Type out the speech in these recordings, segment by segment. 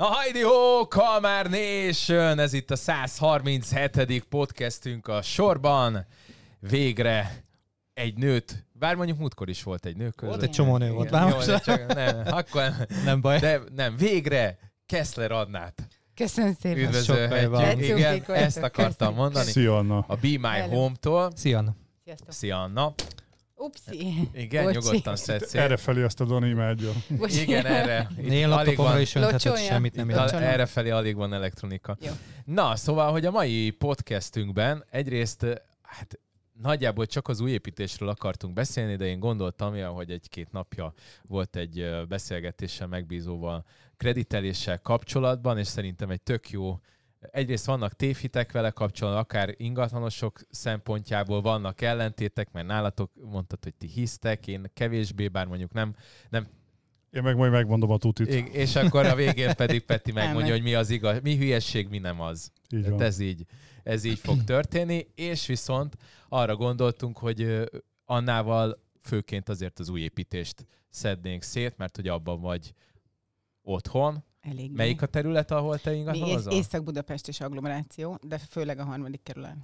Na hajdi ho, Kalmár Nation! Ez itt a 137. podcastünk a sorban. Végre egy nőt, bár mondjuk múltkor is volt egy nő közül. Volt egy csomó nő volt, már jó, most. de csak nem, akkor Nem baj. de nem, végre Kessler Adnát Köszönöm szépen. üdvözölhetjük. Igen, ezt akartam mondani. Szia, Anna. A Be My. Home-tól. Szia, Anna. Sziasztok. Szia, Anna. Upsi. Igen, Bocsi. nyugodtan szedsz. Erre felé azt a Dani imádja. Igen, erre. Itt Én alig laptopomra van- is öntetett, semmit nem Itt jelent. erre felé alig van elektronika. Jó. Na, szóval, hogy a mai podcastünkben egyrészt hát nagyjából csak az új építésről akartunk beszélni, de én gondoltam, ja, hogy egy-két napja volt egy beszélgetéssel megbízóval krediteléssel kapcsolatban, és szerintem egy tök jó Egyrészt vannak tévhitek vele kapcsolatban, akár ingatlanosok szempontjából vannak ellentétek, mert nálatok mondtad, hogy ti hisztek, én kevésbé, bár mondjuk nem, nem Én meg majd megmondom a tutit. I- És akkor a végén pedig Peti megmondja, hogy mi az igaz, mi hülyesség, mi nem az. Így Tehát van. ez így, ez így fog történni, és viszont arra gondoltunk, hogy Annával főként azért az új építést szednénk szét, mert hogy abban vagy otthon. Elég. Melyik a terület, ahol te ingatlanozol? Észak-Budapest és agglomeráció, de főleg a harmadik kerület.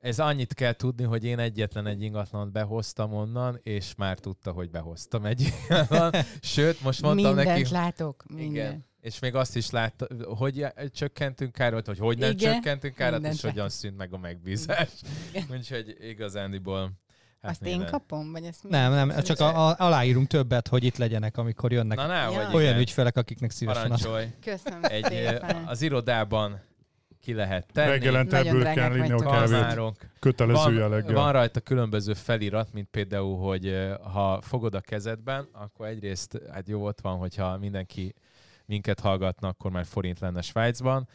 Ez annyit kell tudni, hogy én egyetlen egy ingatlant behoztam onnan, és már tudta, hogy behoztam egy ingatlan. Sőt, most mondtam Mindent neki, látok. Minden. Igen. És még azt is látta, hogy csökkentünk árat, vagy hogy nem Igen, csökkentünk árat, és hogyan szűnt meg a megbízás. Igen. Úgyhogy igazándiból... Hát Azt én minden. kapom? Vagy ezt mi? Nem, nem, csak a, a, aláírunk többet, hogy itt legyenek, amikor jönnek Na, na, Ja. hogy olyan igen. ügyfelek, akiknek szívesen ad. Parancsolj. Köszönöm Egy, szépen. az irodában ki lehet tenni. Reggelente ebből kell inni a kávét. Kötelező Van, jelleggel. van rajta különböző felirat, mint például, hogy ha fogod a kezedben, akkor egyrészt hát jó ott van, hogyha mindenki minket hallgatna, akkor már forint lenne Svájcban.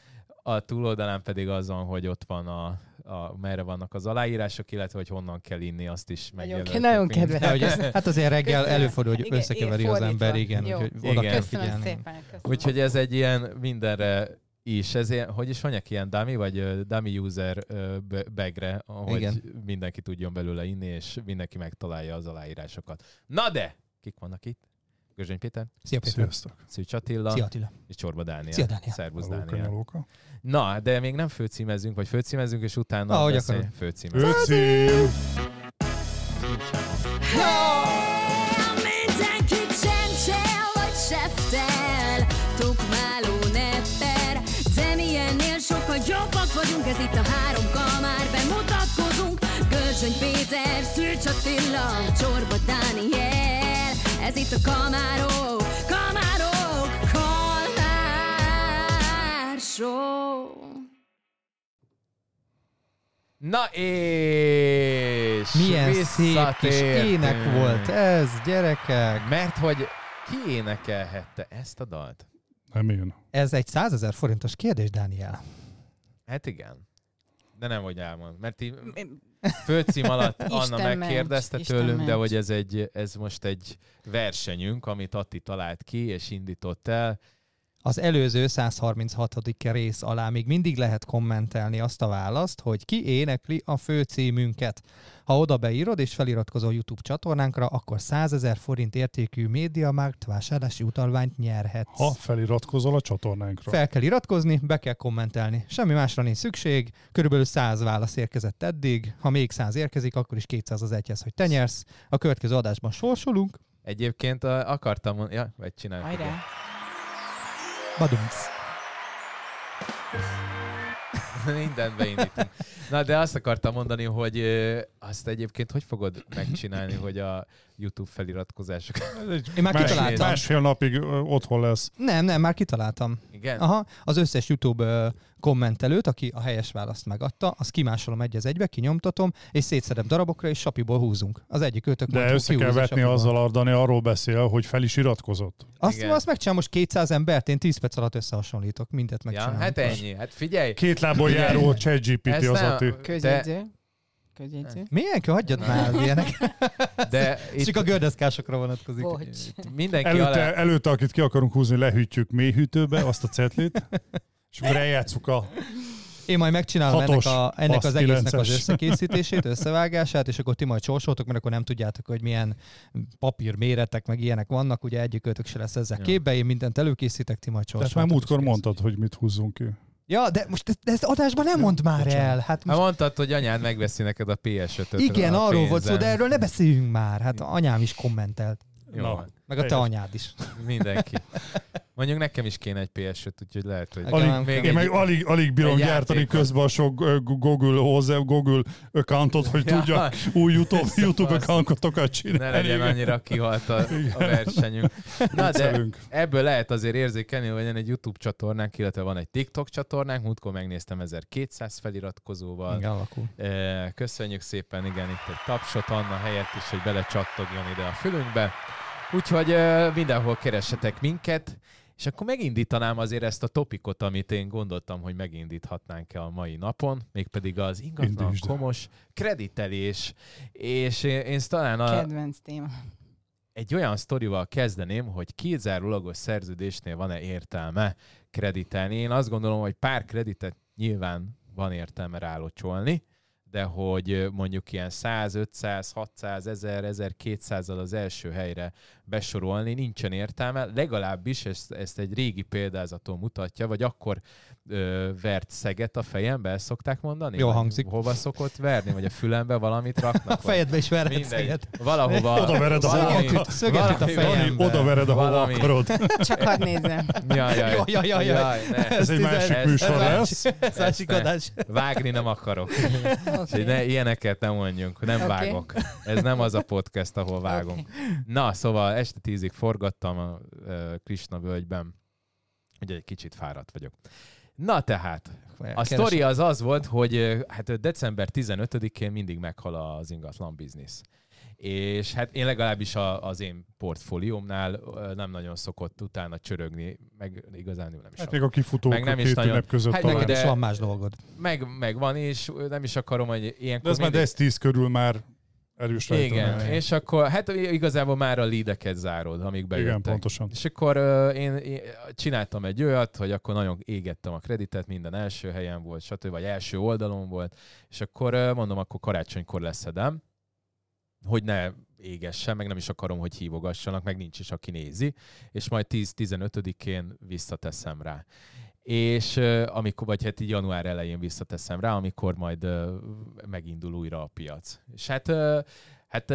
A túloldalán pedig az van, hogy ott van a, a merre vannak az aláírások, illetve hogy honnan kell inni, azt is megjelöltük. nagyon kedves. Ez, hát azért reggel Köszönöm. előfordul, hogy Igen, összekeveri igen, az ember, igen, Jó. úgyhogy oda Igen. kell Köszönöm figyelni. szépen. Köszönöm. Úgyhogy ez egy ilyen mindenre is, ez ilyen, hogy is mondják, ilyen dummy, vagy dummy user ö, b- bagre, hogy Igen. mindenki tudjon belőle inni, és mindenki megtalálja az aláírásokat. Na de, kik vannak itt? Gözöny Péter, Szia Péter. Sziasztok. Szűcs Attila Szia Attila. és Csorba Dániel. Szia, Dániel. Szervusz Dániel. Na, de még nem főcímezünk, vagy főcímezünk, és utána Ahogy beszélj- akarod. főcímezünk. Öcím! Mindenki csencsel vagy seftel Tukmáló nepper De milyennél sokkal jobbak vagyunk Ez itt a három kamár Bemutatkozunk Gölzsöny Péter, Szűcs Attila Csorba Dániel Ez itt a kamárok Kamárok Show Na és Milyen szép kis ének volt ez, gyerekek. Mert hogy ki énekelhette ezt a dalt? Nem én. Ez egy 100 ezer forintos kérdés, Dániel. Hát igen. De nem, hogy elmond. Mert így főcím alatt Anna Isten megkérdezte ments, Isten tőlünk, de ments. hogy ez, egy, ez most egy versenyünk, amit Atti talált ki és indított el. Az előző 136. rész alá még mindig lehet kommentelni azt a választ, hogy ki énekli a főcímünket. Ha oda beírod és feliratkozol YouTube csatornánkra, akkor 100 ezer forint értékű MediaMarkt vásárlási utalványt nyerhetsz. Ha feliratkozol a csatornánkra. Fel kell iratkozni, be kell kommentelni. Semmi másra nincs szükség. Körülbelül 100 válasz érkezett eddig. Ha még 100 érkezik, akkor is 200 az egyhez, hogy te nyersz. A következő adásban sorsolunk. Egyébként akartam mondani, ja, vagy csináljuk. Hajrá. Badums. Mindent beindítunk. Na, de azt akartam mondani, hogy ö, azt egyébként hogy fogod megcsinálni, hogy a YouTube feliratkozások... Én már Más, kitaláltam. másfél napig otthon lesz. Nem, nem, már kitaláltam. Igen? Aha, az összes YouTube kommentelőt, aki a helyes választ megadta, azt kimásolom egy az egybe, kinyomtatom, és szétszedem darabokra, és sapiból húzunk. Az egyik őtök De össze kell a vetni sapiból. azzal, a Dani arról beszél, hogy fel is iratkozott. Azt, Igen. azt megcsinálom most 200 embert, én 10 perc alatt összehasonlítok, mindet ja, megcsinálom. hát ennyi. Hát figyelj, Két lábon járó ChatGPT az Ati. Közjegyző. Közjegyző. Milyen kell, hagyjad már az ilyenek. de Itt... Csak a gördeszkásokra vonatkozik. Bocs. mindenki Előtte, alá... előtte, akit ki akarunk húzni, lehűtjük mélyhűtőbe, azt a cetlit, és akkor eljátszuk a Én majd megcsinálom ennek, a, ennek az egésznek az 9-es. összekészítését, összevágását, és akkor ti majd sorsoltok, mert akkor nem tudjátok, hogy milyen papír méretek, meg ilyenek vannak, ugye egyikőtök se lesz ezzel Ja. képbe, én mindent előkészítek, ti majd Tehát sorsoltok. már múltkor mondtad, hogy mit húzzunk ki. Ja, de most ezt, ezt adásban nem mondd már Bocsánat. el. Hát most, mondtad, hogy anyád megveszi neked a PS5-öt. igen, a arról volt szó, de erről ne beszéljünk már. Hát anyám is kommentelt. Jó, Na. Meg a te Helyes. anyád is. mindenki. Mondjuk nekem is kéne egy PS5, úgyhogy lehet, hogy... Még kell. Én meg alig, alig bírom egy gyártani játékot. közben a sok Google hozzá, Google accountot, hogy Ja. tudjak új YouTube, YouTube accountokat csinálni. ne legyen annyira kihalt a, a versenyünk. Na de ebből lehet azért érzékelni, hogy van egy YouTube csatornánk, illetve van egy TikTok csatornánk, múltkor megnéztem 1200 feliratkozóval. Igen, alakul. Köszönjük szépen, igen, itt egy tapsot Anna helyett is, hogy belecsattogjon ide a fülünkbe. Úgyhogy mindenhol keressetek minket, és akkor megindítanám azért ezt a topikot, amit én gondoltam, hogy megindíthatnánk a mai napon, mégpedig az ingatlan Indítsd komos kreditelés, és én, én talán a, Kedvenc téma. egy olyan sztorival kezdeném, hogy kizárólagos szerződésnél van-e értelme kreditelni. Én azt gondolom, hogy pár kreditet nyilván van értelme rálocsolni, de hogy mondjuk ilyen 100, 500, 600, 1000, 1200-al az első helyre besorolni nincsen értelme, legalábbis ezt, ezt egy régi példázaton mutatja, vagy akkor ö, vert szeget a fejembe, ezt szokták mondani? Vagy hangzik. Hova szokott verni, vagy a fülembe valamit raknak? A fejedbe is verhet Mindegy. szeget. Valahova... Oda vered a valami-. Szöget a valami- fejembe. Oda vered, ahova Valami- akarod. Csak hadd nézzem. Jaj, jaj, Jaj, jaj, jaj, jaj. ne. Ez egy másik ez- műsor ez lesz. Ez másik adás. Vágni nem akarok. Úgyhogy ne, ilyeneket nem mondjunk, nem Oké. vágok. Ez nem az a podcast, ahol vágunk. Na, szóval este tízig forgattam a uh, Krishna völgyben. Ugye egy kicsit fáradt vagyok. Na tehát, a sztori az az volt, hogy hát december 15-én mindig meghal az ingatlan biznisz. És hát én legalábbis a, az én portfóliómnál nem nagyon szokott utána csörögni, meg igazán nem is Hát még a kifutók Meg a nem is két nagyon- között Hát talán. de- van más dolgod. meg, meg van, és nem is akarom, hogy ilyenkor De ez már mindig... 10 körül már erős rajta Igen, menni. és akkor hát igazából már a leadeket zárod, amíg bejöttek. Igen, pontosan. És akkor uh, én, én csináltam egy olyat, hogy akkor nagyon égettem a kreditet, minden első helyen volt, stb. vagy első oldalon volt, és akkor uh, mondom, akkor karácsonykor leszedem, hogy ne égessen, meg nem is akarom, hogy hívogassanak, meg nincs is, aki nézi, és majd 10-15-én visszateszem rá. És amikor, vagy hát így január elején visszateszem rá, amikor majd megindul újra a piac. És hát, hát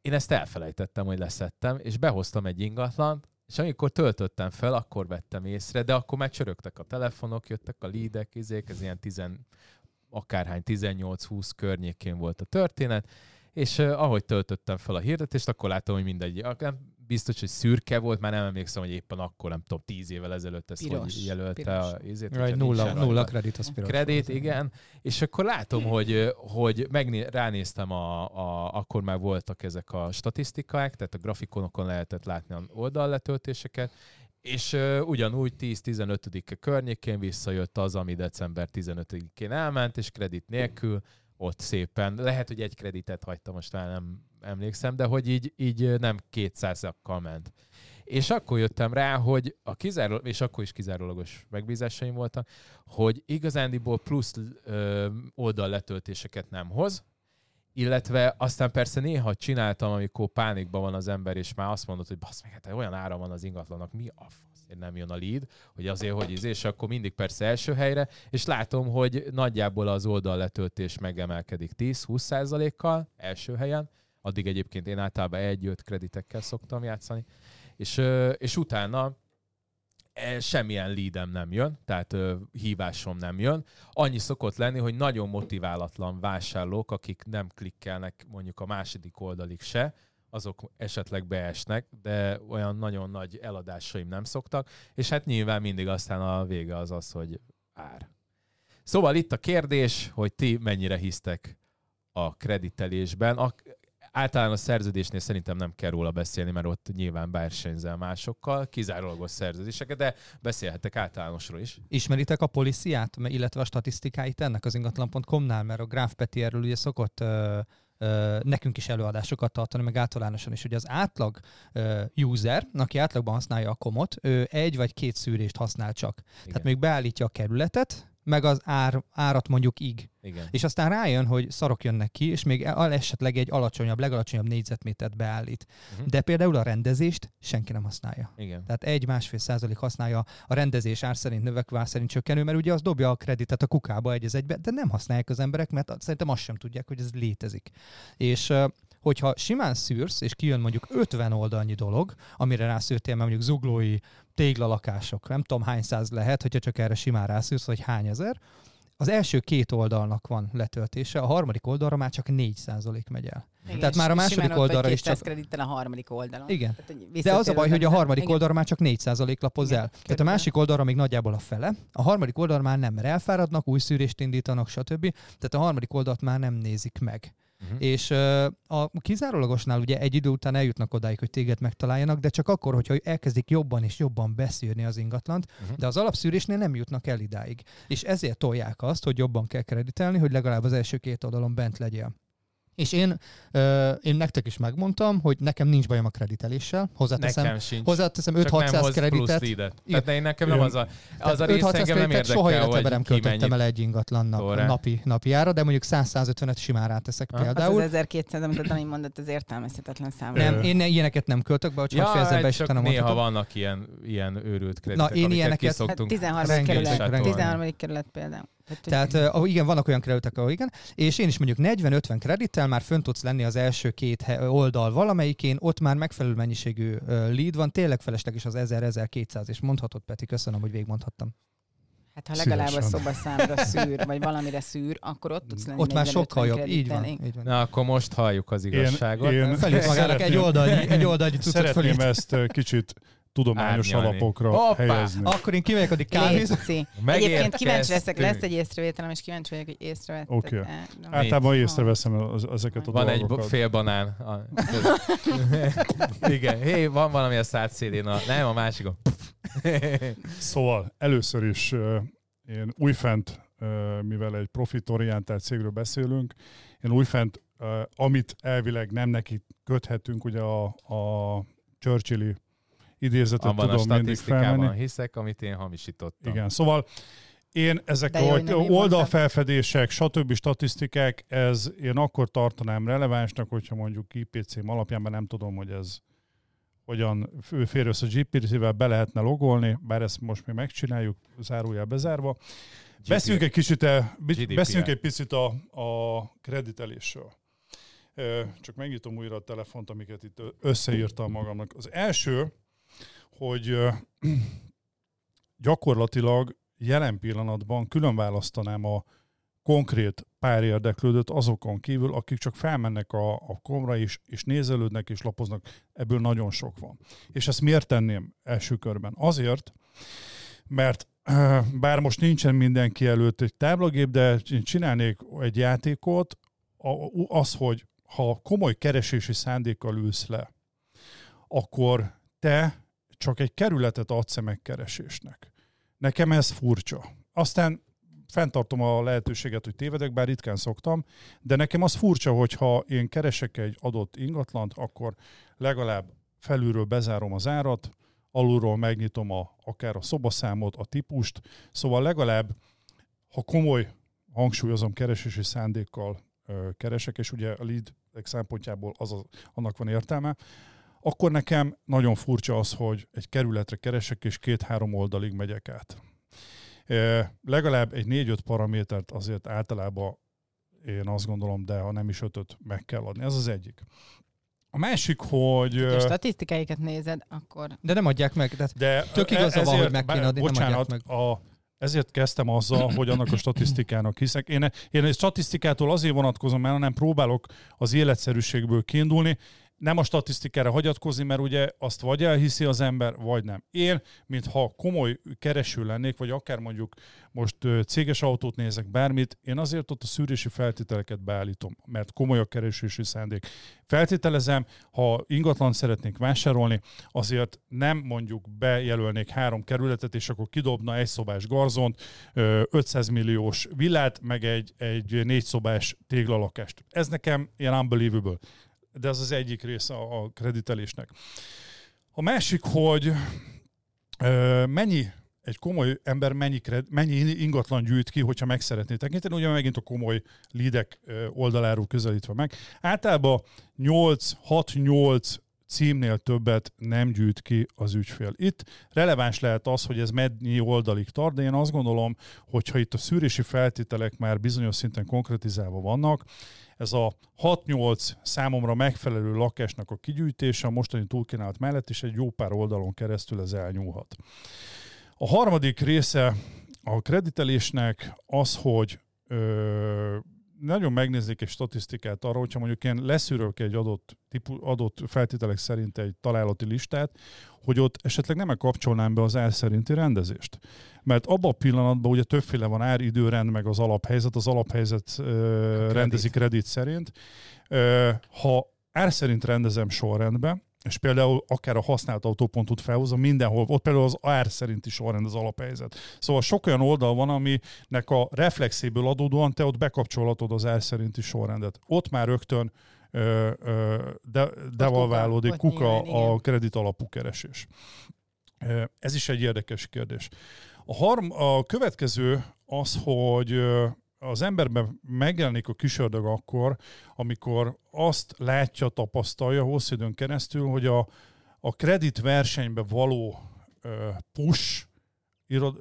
én ezt elfelejtettem, hogy leszettem, és behoztam egy ingatlant, és amikor töltöttem fel, akkor vettem észre, de akkor már csörögtek a telefonok, jöttek a lídek, izék, ez ilyen tizen, akárhány 18-20 környékén volt a történet, és uh, ahogy töltöttem fel a hirdetést, akkor láttam, hogy mindegy, nem biztos, hogy szürke volt, már nem emlékszem, hogy éppen akkor, nem tudom, 10 évvel ezelőtt ezt Piros, hogy jelölte piros. a izét. Hogyha nulla, nulla kredit, az piros. Kredit, igen. És akkor látom, hogy, hogy megné- ránéztem, a, a, akkor már voltak ezek a statisztikák, tehát a grafikonokon lehetett látni a oldalletöltéseket, és uh, ugyanúgy 10-15 környékén visszajött az, ami december 15-én elment, és kredit nélkül ott szépen. Lehet, hogy egy kreditet hagytam, most már nem emlékszem, de hogy így, így nem 200-akkal ment. És akkor jöttem rá, hogy a kizáró, és akkor is kizárólagos megbízásaim voltak, hogy igazándiból plusz ö, oldalletöltéseket nem hoz, illetve aztán persze néha csináltam, amikor pánikban van az ember, és már azt mondod, hogy basz meg, hát olyan ára van az ingatlanak, mi a faszért nem jön a lead, hogy azért, hogy izé, és akkor mindig persze első helyre, és látom, hogy nagyjából az oldalletöltés megemelkedik 10-20 kal első helyen, addig egyébként én általában egy-öt kreditekkel szoktam játszani, és, és utána e, semmilyen leadem nem jön, tehát hívásom nem jön. Annyi szokott lenni, hogy nagyon motiválatlan vásárlók, akik nem klikkelnek mondjuk a második oldalig se, azok esetleg beesnek, de olyan nagyon nagy eladásaim nem szoktak, és hát nyilván mindig aztán a vége az az, hogy ár. Szóval itt a kérdés, hogy ti mennyire hisztek a kreditelésben. A, általános szerződésnél szerintem nem kell róla beszélni, mert ott nyilván versenyzel másokkal, kizárólagos szerződéseket, de beszélhetek általánosról is. Ismeritek a policiát, illetve a statisztikáit ennek az ingatlan.com-nál, mert a Graf Peti erről ugye szokott ö, nekünk is előadásokat tartani, meg általánosan is, hogy az átlag user, aki átlagban használja a komot, ő egy vagy két szűrést használ csak. Igen. Tehát még beállítja a kerületet, meg az ár, árat mondjuk ig. Igen. És aztán rájön, hogy szarok jönnek ki, és még esetleg egy alacsonyabb, legalacsonyabb négyzetmétert beállít. Mhm. De például a rendezést senki nem használja. Igen. Tehát egy-másfél százalék használja a rendezés ár szerint növekvő, ár szerint csökkenő, mert ugye az dobja a kreditet a kukába egy egybe, de nem használják az emberek, mert szerintem azt sem tudják, hogy ez létezik. És hogyha simán szűrsz, és kijön mondjuk 50 oldalnyi dolog, amire rászűrtél, mert mondjuk zuglói téglalakások, nem tudom hány száz lehet, hogyha csak erre simán rászűrsz, vagy hány ezer, az első két oldalnak van letöltése, a harmadik oldalra már csak 4% megy el. Igen, Tehát már a második oldalra is 200 csak- kredittel a harmadik oldalon. Igen. Tehát, De az a baj, hogy a harmadik oldalra már csak 4% lapoz Igen, el. Tehát a másik oldalra még nagyjából a fele, a harmadik oldalra már nem, mert elfáradnak, új szűrést indítanak, stb. Tehát a harmadik oldalt már nem nézik meg. Uh-huh. És a kizárólagosnál ugye egy idő után eljutnak odáig, hogy téged megtaláljanak, de csak akkor, hogyha elkezdik jobban és jobban beszűrni az ingatlant, Uh-huh. de az alapszűrésnél nem jutnak el idáig. És ezért tolják azt, hogy jobban kell kreditelni, hogy legalább az első két oldalon bent legyél. És én, ö, én nektek is megmondtam, hogy nekem nincs bajom a krediteléssel. Hozzáteszem, Nekem sincs. hozzáteszem Csak nem 5-600 hoz plusz kreditet. Igen. Tehát én nekem nem az a, az a rész 5-600 engem nem kreditet soha érdekel, életemben nem költöttem el egy ingatlannak Órá. napi, napi ára, de mondjuk 100-150-et simán ráteszek Aha. például. Az az 1200, amit a Dani mondott, az értelmezhetetlen számomra. Nem, én ne, ilyeneket nem költök be, hogy ja, fejezem be, csak néha mondhatom. vannak ilyen, ilyen őrült kreditek, én amiket ilyeneket- ki Hát szoktunk 13. rengeteg, kerület, rengeteg. 13. kerület például. Tehát, hogy- Tehát uh, igen, vannak olyan kreditek, ahol igen, és én is mondjuk 40-50 kredittel már fönn tudsz lenni az első két oldal valamelyikén, ott már megfelelő mennyiségű lead van, tényleg felesleges az 1000-1200, és mondhatod, Peti, köszönöm, hogy végigmondhattam. Hát ha legalább a Szívesen. szobaszámra szűr, vagy valamire szűr, akkor ott tudsz lenni Ott már 40-50 sokkal jobb, így van. Így van. Na, akkor most halljuk az igazságot. Én, én Felült magának egy oldalnyi, egy oldalnyi Szeretném fölít. ezt kicsit tudományos Árnyalni. alapokra Hoppá! helyezni. Akkor én kimegyek addig kávézni. Egyébként kíváncsi leszek, lesz egy észrevételem, és kíváncsi vagyok, hogy észrevetted. Oké. -e. Általában észreveszem az, ezeket a Van egy dolgokat. fél banán. A... Igen, hé, van valami a szád szélén. A... Nem, a másikon. Szóval először is ö, én újfent, ö, mivel egy profitorientált cégről beszélünk, én újfent, ö, amit elvileg nem neki köthetünk, ugye a, a Churchilli idézetet Abban a tudom mindig statisztikában felmenni. hiszek, amit én hamisítottam. Igen, szóval én ezek De jó, a így oldalfelfedések, stb. statisztikák, ez én akkor tartanám relevánsnak, hogyha mondjuk IPC alapján, mert nem tudom, hogy ez hogyan fér össze a GPC-vel be lehetne logolni, bár ezt most mi megcsináljuk, zárójel bezárva. Beszéljünk egy kicsit, GDPR. beszéljünk egy picit a, a kreditelésről. Csak megnyitom újra a telefont, amiket itt összeírtam magamnak. Az első, hogy gyakorlatilag jelen pillanatban külön választanám a konkrét pár érdeklődőt azokon kívül, akik csak felmennek a, a komra is, és nézelődnek és lapoznak. Ebből nagyon sok van. És ezt miért tenném első körben? Azért, mert bár most nincsen mindenki előtt egy táblagép, de csinálnék egy játékot, az, hogy ha komoly keresési szándékkal ülsz le, akkor te csak egy kerületet adsz megkeresésnek. Nekem ez furcsa. Aztán fenntartom a lehetőséget, hogy tévedek, bár ritkán szoktam, de nekem az furcsa, hogyha én keresek egy adott ingatlant, akkor legalább felülről bezárom az árat, alulról megnyitom a, akár a szobaszámot, a típust, szóval legalább, ha komoly, hangsúlyozom, keresési szándékkal ö, keresek, és ugye a lead szempontjából az a, annak van értelme, akkor nekem nagyon furcsa az, hogy egy kerületre keresek, és két-három oldalig megyek át. Legalább egy négy-öt paramétert azért általában én azt gondolom, de ha nem is ötöt meg kell adni. Ez az egyik. A másik, hogy... Ha a statisztikáikat nézed, akkor De nem adják meg. Tehát de Tök igaza van, hogy meg kéne adni, nem bocsánat, adják a, ezért kezdtem azzal, hogy annak a statisztikának hiszek. Én, én egy statisztikától azért vonatkozom el, hanem próbálok az életszerűségből kiindulni, nem a statisztikára hagyatkozni, mert ugye azt vagy elhiszi az ember, vagy nem. Én, mintha komoly kereső lennék, vagy akár mondjuk most céges autót nézek, bármit, én azért ott a szűrési feltételeket beállítom, mert komoly a keresési szándék. Feltételezem, ha ingatlan szeretnék vásárolni, azért nem mondjuk bejelölnék három kerületet, és akkor kidobna egy szobás garzont, ö, 500 milliós villát, meg egy, egy négy szobás téglalakást. Ez nekem ilyen unbelievable de ez az egyik része a kreditelésnek. A másik, hogy mennyi egy komoly ember mennyi, kred, mennyi ingatlan gyűjt ki, hogyha meg szeretné tekinteni, ugye megint a komoly lidek oldaláról közelítve meg. Általában 8, 6-8 címnél többet nem gyűjt ki az ügyfél. Itt releváns lehet az, hogy ez mennyi oldalig tart, de én azt gondolom, hogy ha itt a szűrési feltételek már bizonyos szinten konkretizálva vannak, ez a 6-8 számomra megfelelő lakásnak a kigyűjtése a mostani túlkínálat mellett is egy jó pár oldalon keresztül ez elnyúlhat. A harmadik része a kreditelésnek az, hogy ö, nagyon megnézzék egy statisztikát arra, hogyha mondjuk én leszűrök egy adott, típu, adott feltételek szerint egy találati listát, hogy ott esetleg nem kapcsolnám be az elszerinti rendezést. Mert abban a pillanatban ugye többféle van ár, időrend, meg az alaphelyzet. Az alaphelyzet ö, rendezi kredit szerint. Ö, ha ár szerint rendezem sorrendbe, és például akár a használt autópontot felhozom, mindenhol, ott például az ár szerinti sorrend az alaphelyzet. Szóval sok olyan oldal van, aminek a reflexéből adódóan te ott bekapcsolhatod az ár szerinti sorrendet. Ott már rögtön ö, ö, de, devalválódik kuka, kuka nyilván, a kredit alapú keresés. Ez is egy érdekes kérdés. A, harm, a következő az, hogy az emberben megjelenik a kisördög akkor, amikor azt látja, tapasztalja hosszú időn keresztül, hogy a, a kredit versenybe való push,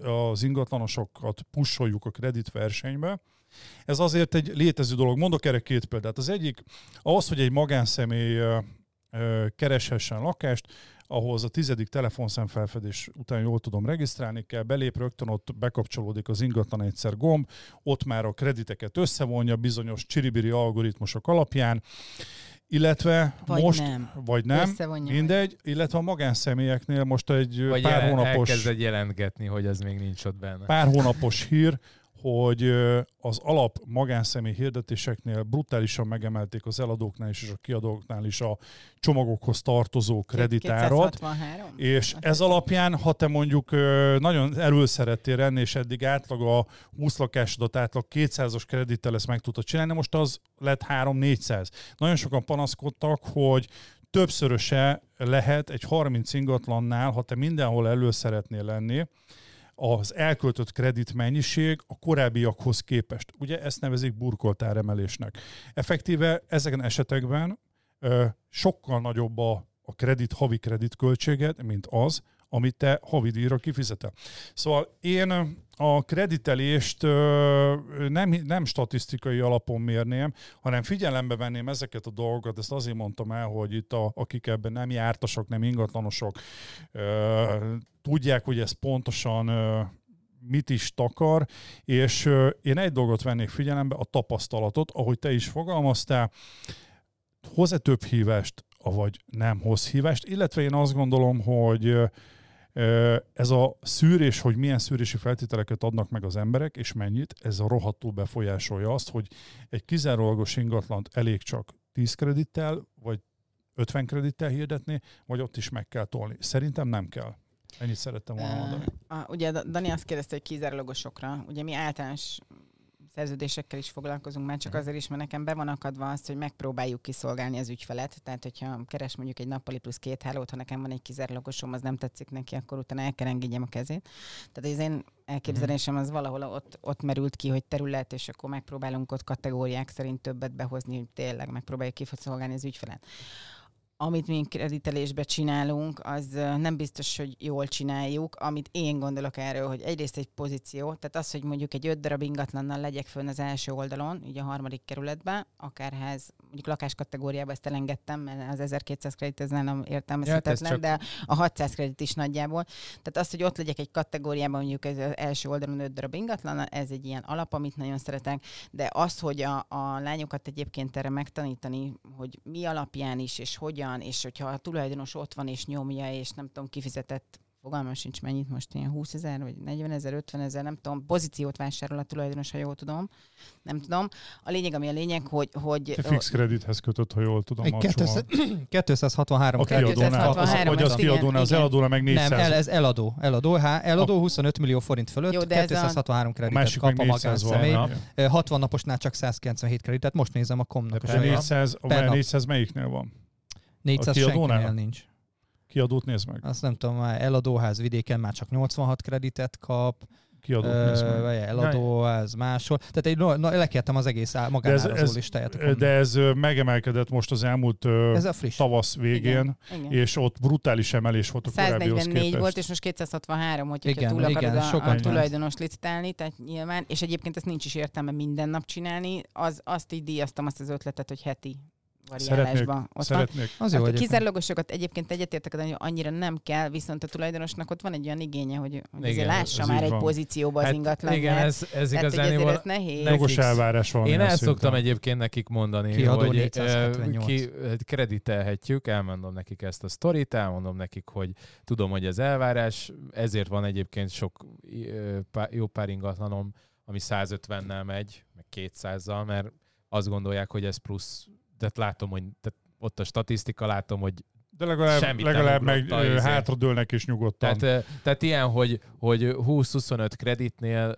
az ingatlanosokat pusoljuk a kredit versenybe. Ez azért egy létező dolog. Mondok erre két példát. Az egyik, ahhoz, hogy egy magánszemély kereshessen lakást, ahhoz a tizedik telefonszemfelfedés után jól tudom regisztrálni kell, belép rögtön ott bekapcsolódik az ingatlan egyszer gomb, ott már a krediteket összevonja bizonyos csiribiri algoritmusok alapján, illetve vagy most, nem. vagy nem, mindegy, illetve a magánszemélyeknél most egy vagy pár hónapos... Elkezd egy jelentgetni, hogy ez még nincs ott benne. Pár hónapos hír, hogy az alap magánszemély hirdetéseknél brutálisan megemelték az eladóknál is és a kiadóknál is a csomagokhoz tartozó kreditárat. És ez alapján, ha te mondjuk nagyon előszerettél renni, és eddig átlag a 20 lakásodat átlag 200-as kredittel ezt meg tudtad csinálni, most az lett 3-400. Nagyon sokan panaszkodtak, hogy többszöröse lehet egy 30 ingatlannál, ha te mindenhol elő szeretnél lenni, az elköltött kredit mennyiség a korábbiakhoz képest. Ugye ezt nevezik burkoltáremelésnek. Effektíve ezeken esetekben sokkal nagyobb a, a kredit, havi kredit költséged, mint az, amit te havidíjra kifizetel. Szóval én a kreditelést nem, nem statisztikai alapon mérném, hanem figyelembe venném ezeket a dolgokat, ezt azért mondtam el, hogy itt a, akik ebben nem jártasok, nem ingatlanosok, tudják, hogy ez pontosan mit is takar, és én egy dolgot vennék figyelembe, a tapasztalatot, ahogy te is fogalmaztál, hoz-e több hívást, vagy nem hoz hívást, illetve én azt gondolom, hogy ez a szűrés, hogy milyen szűrési feltételeket adnak meg az emberek, és mennyit, ez a rohadtul befolyásolja azt, hogy egy kizárólagos ingatlant elég csak 10 kredittel, vagy 50 kredittel hirdetni, vagy ott is meg kell tolni. Szerintem nem kell. Ennyit szerettem volna mondani. Uh, ugye Dani azt kérdezte, hogy kizárólagosokra. Ugye mi általános szerződésekkel is foglalkozunk, már csak mhm. azért is, mert nekem be van akadva azt, hogy megpróbáljuk kiszolgálni az ügyfelet. Tehát, hogyha keres mondjuk egy nappali plusz két hálót, ha nekem van egy kizárólagosom, az nem tetszik neki, akkor utána el kell engedjem a kezét. Tehát az én elképzelésem az valahol ott, ott merült ki, hogy terület, és akkor megpróbálunk ott kategóriák szerint többet behozni, hogy tényleg megpróbáljuk kiszolgálni az ügyfelet amit mi kreditelésbe csinálunk, az nem biztos, hogy jól csináljuk. Amit én gondolok erről, hogy egyrészt egy pozíció, tehát az, hogy mondjuk egy öt darab ingatlannal legyek fönn az első oldalon, ugye a harmadik kerületben, akárház, mondjuk lakáskategóriába ezt elengedtem, mert az 1200 kredit ez nem értelmezhetetlen, ja, de a 600 kredit is nagyjából. Tehát az, hogy ott legyek egy kategóriában, mondjuk az első oldalon öt darab ingatlan, ez egy ilyen alap, amit nagyon szeretek, de az, hogy a, a lányokat egyébként erre megtanítani, hogy mi alapján is, és hogyan, és hogyha a tulajdonos ott van és nyomja, és nem tudom, kifizetett fogalmam sincs mennyit most, ilyen 20 ezer, vagy 40 ezer, 50 ezer, nem tudom, pozíciót vásárol a tulajdonos, ha jól tudom, nem tudom. A lényeg, ami a lényeg, hogy... hogy Te fix kredithez kötött, ha jól tudom. Egy 263 a kiadónál, vagy az kiadónál, az eladónál meg 400. Nem, el, ez eladó. Eladó, há, eladó 25 millió forint fölött, Jó, 263 kreditet kap a magánszemély. 60 naposnál csak 197 kreditet, most nézem a komnak. De 400, 400 melyiknél van? 400 senkinél nincs. Kiadót nézd meg. Azt nem tudom, már eladóház vidéken már csak 86 kreditet kap, Kiadót nézd ö, meg. vagy eladóház máshol. Tehát egy, no, no, lekértem az egész magánárazó listáját. De ez megemelkedett most az elmúlt ö, ez a friss. tavasz végén, Igen. Igen. és ott brutális emelés volt a korábbihoz 144 képest. volt, és most 263, hogy hogyha Igen, túl akarod igen, a, a tulajdonos licitálni, tehát nyilván, és egyébként ezt nincs is értelme minden nap csinálni, az, azt így díjaztam azt az ötletet, hogy heti variálásban ott van. Szeretnék. Az jó, Hát a hogy kizárólagosokat egyébként egyetértek, hogy annyira nem kell, viszont a tulajdonosnak ott van egy olyan igénye, hogy, hogy Igen, lássa ez már egy van. pozícióba az ingatlan. igen, ez, ez Tehát, hogy igazán azért ez nehéz. Jogos elvárás van. Én el szoktam egyébként nekik mondani, Kiadó hogy 478. ö, ki, hát kreditelhetjük, elmondom nekik ezt a sztorit, elmondom nekik, hogy tudom, hogy ez elvárás, ezért van egyébként sok jó pár ingatlanom, ami 150-nel megy, meg 200-zal, mert azt gondolják, hogy ez plusz, tehát látom, hogy tehát ott a statisztika, látom, hogy De legalább, Semmit legalább meg izé. hátradőlnek is nyugodtan. Tehát, tehát ilyen, hogy, hogy 20-25 kreditnél,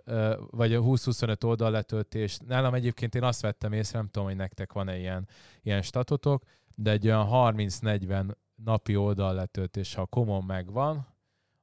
vagy a 20-25 oldalletöltés, nálam egyébként én azt vettem észre, nem tudom, hogy nektek van-e ilyen, ilyen statotok, de egy olyan 30-40 napi oldalletöltés, ha a komon megvan,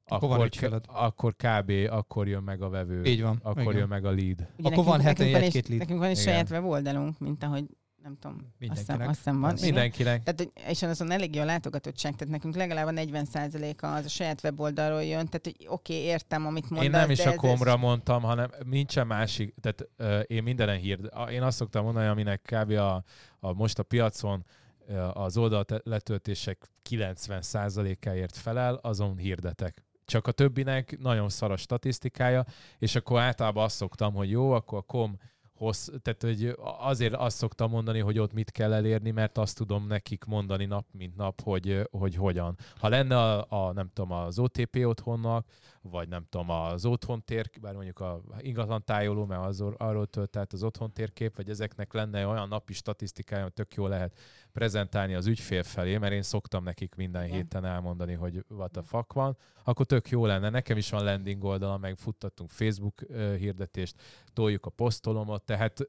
Akkor akkor, ügyfeled. akkor kb. akkor jön meg a vevő. Így van. Akkor igen. jön meg a lead. Ugye Akkor van heten egy-két is, lead. nekünk van egy Igen. saját weboldalunk, mint ahogy nem tudom, azt hiszem, Mindenkinek. azt hiszem van. Ez igen. Mindenkinek. Tehát, és azon elég jó a látogatottság, tehát nekünk legalább a 40%-a az a saját weboldalról jön, tehát hogy oké, értem, amit mondasz, Én nem is a ez- komra mondtam, hanem nincsen másik, tehát ö, én mindenen hír, én azt szoktam mondani, aminek kb. A, a most a piacon ö, az oldalt letöltések 90%-áért felel, azon hirdetek. Csak a többinek nagyon szar a statisztikája, és akkor általában azt szoktam, hogy jó, akkor a kom hossz, tehát hogy azért azt szoktam mondani, hogy ott mit kell elérni, mert azt tudom nekik mondani nap mint nap, hogy, hogy hogyan. Ha lenne a, a nem tudom, az OTP otthonnak, vagy nem tudom, az otthon tér, bár mondjuk a ingatlan tájoló, mert az, arról tölt át az otthon térkép, vagy ezeknek lenne olyan napi statisztikája, tök jó lehet prezentálni az ügyfél felé, mert én szoktam nekik minden Igen. héten elmondani, hogy what the fuck van, akkor tök jó lenne. Nekem is van landing oldalam, meg futtattunk Facebook hirdetést, toljuk a posztolomot, tehát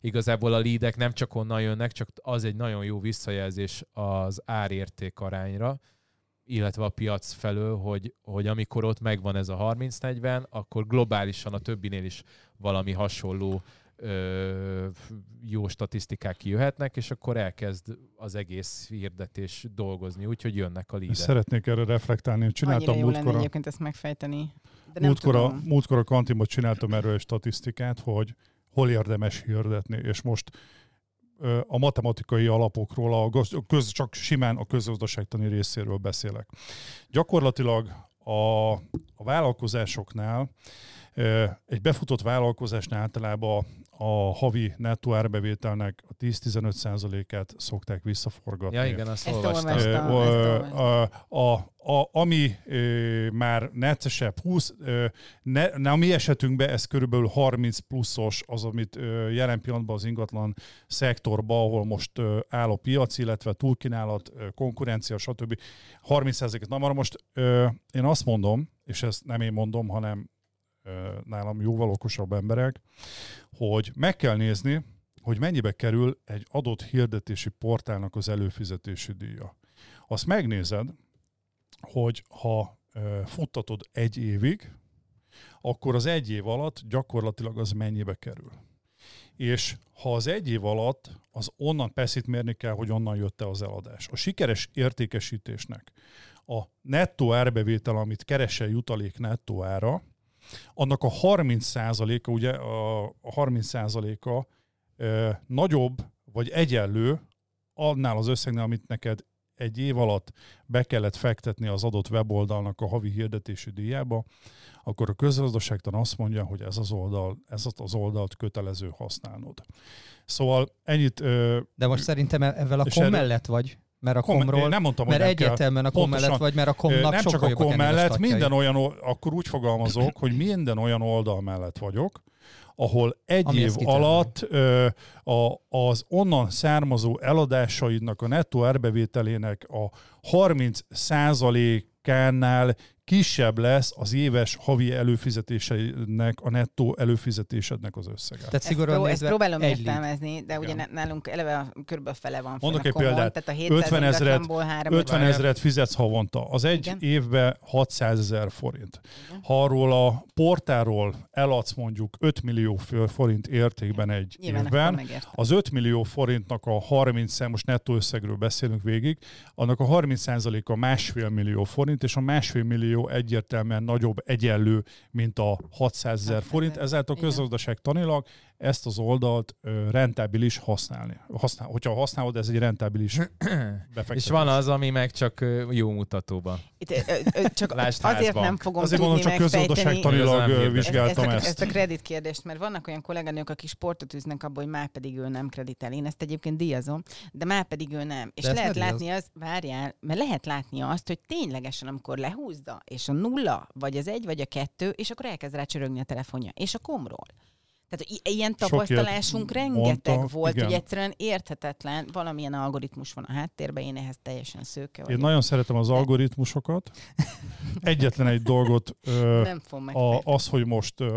igazából a leadek nem csak onnan jönnek, csak az egy nagyon jó visszajelzés az árérték arányra, illetve a piac felől, hogy, hogy amikor ott megvan ez a 30-40, akkor globálisan a többinél is valami hasonló ö, jó statisztikák kijöhetnek, és akkor elkezd az egész hirdetés dolgozni, úgyhogy jönnek a lídek. Szeretnék erre reflektálni. Annyira Csináltam jó lenne múltkor a, egyébként ezt megfejteni. De nem múltkor, a, múltkor a kantinban csináltam erről egy statisztikát, hogy hol érdemes hirdetni, és most a matematikai alapokról, a köz, csak simán a közgazdaságtani részéről beszélek. Gyakorlatilag a, a vállalkozásoknál, egy befutott vállalkozásnál általában a havi nettó árbevételnek a 10-15%-át szokták visszaforgatni. Ja igen, azt Ezt olvastam. ezt olvastam. a, a, a, ami ö, már neccesebb 20, ö, ne, ne, a mi esetünkben ez körülbelül 30 pluszos az, amit ö, jelen pillanatban az ingatlan szektorban, ahol most ö, áll a piac, illetve túlkínálat, ö, konkurencia, stb. 30%-et. Na már most ö, én azt mondom, és ezt nem én mondom, hanem nálam jóval okosabb emberek, hogy meg kell nézni, hogy mennyibe kerül egy adott hirdetési portálnak az előfizetési díja. Azt megnézed, hogy ha futtatod egy évig, akkor az egy év alatt gyakorlatilag az mennyibe kerül. És ha az egy év alatt, az onnan persze itt mérni kell, hogy onnan jött-e az eladás. A sikeres értékesítésnek a nettó árbevétel, amit keresel jutalék nettó ára, annak a 30%-a, ugye a a 30%-a ö, nagyobb vagy egyenlő annál az összegnél, amit neked egy év alatt be kellett fektetni az adott weboldalnak a havi hirdetési díjába, akkor a közgazdaságtan azt mondja, hogy ez az oldal, ez az oldalt kötelező használnod. Szóval ennyit... Ö, De most szerintem e- ezzel a kom mellett vagy, mert a kom- komról, én nem mondtam, mert hogy nem kell. egyértelműen a kom mellett vagy, mert a komnak nem csak a kom mellett, minden olyan, akkor úgy fogalmazok, hogy minden olyan oldal mellett vagyok, ahol egy Ami év alatt ö, a, az onnan származó eladásaidnak a nettó árbevételének a 30 százalékánál kisebb lesz az éves havi előfizetésednek, a nettó előfizetésednek az összege. Tehát Ezt, szigorúan pró- ezt nézve próbálom egy értelmezni, de ugye Igen. nálunk eleve a- fele van Mondok a egy példát. Tehát a 700 50 ezret- ingatlanból három 50 Várjál. ezeret fizetsz havonta. Az egy Igen. évben 600 ezer forint. Igen. Ha arról a portáról eladsz mondjuk 5 millió forint értékben egy Nyilván évben, az 5 millió forintnak a 30 most nettó összegről beszélünk végig, annak a 30%-a másfél millió forint, és a másfél millió egyértelműen nagyobb egyenlő, mint a 600 ezer 600 forint. Ezáltal Igen. közgazdaság tanilag ezt az oldalt rentábilis használni. Használ, hogyha használod, ez egy rentábilis befektetés. És van az, ami meg csak jó mutatóban. Itt, ö, ö, csak Lásd azért házbank. nem fogom Azért tudni mondom, csak közgazdaságtanilag vizsgáltam ezt, ezt. ezt a kredit kérdést, mert vannak olyan kolléganők, akik sportot üznek abból, hogy már pedig ő nem kreditel. Én ezt egyébként díjazom, de már pedig ő nem. És De ezt lehet látni az, várjál, mert lehet látni azt, hogy ténylegesen, amikor lehúzza, és a nulla, vagy az egy, vagy a kettő, és akkor elkezd rá csörögni a telefonja, és a komról. Tehát ilyen tapasztalásunk rengeteg mondtak, volt, igen. hogy egyszerűen érthetetlen, valamilyen algoritmus van a háttérben, én ehhez teljesen szőke Én vagyok. nagyon szeretem az algoritmusokat. Egyetlen egy dolgot, ö, nem fogom a, az, hogy most ö,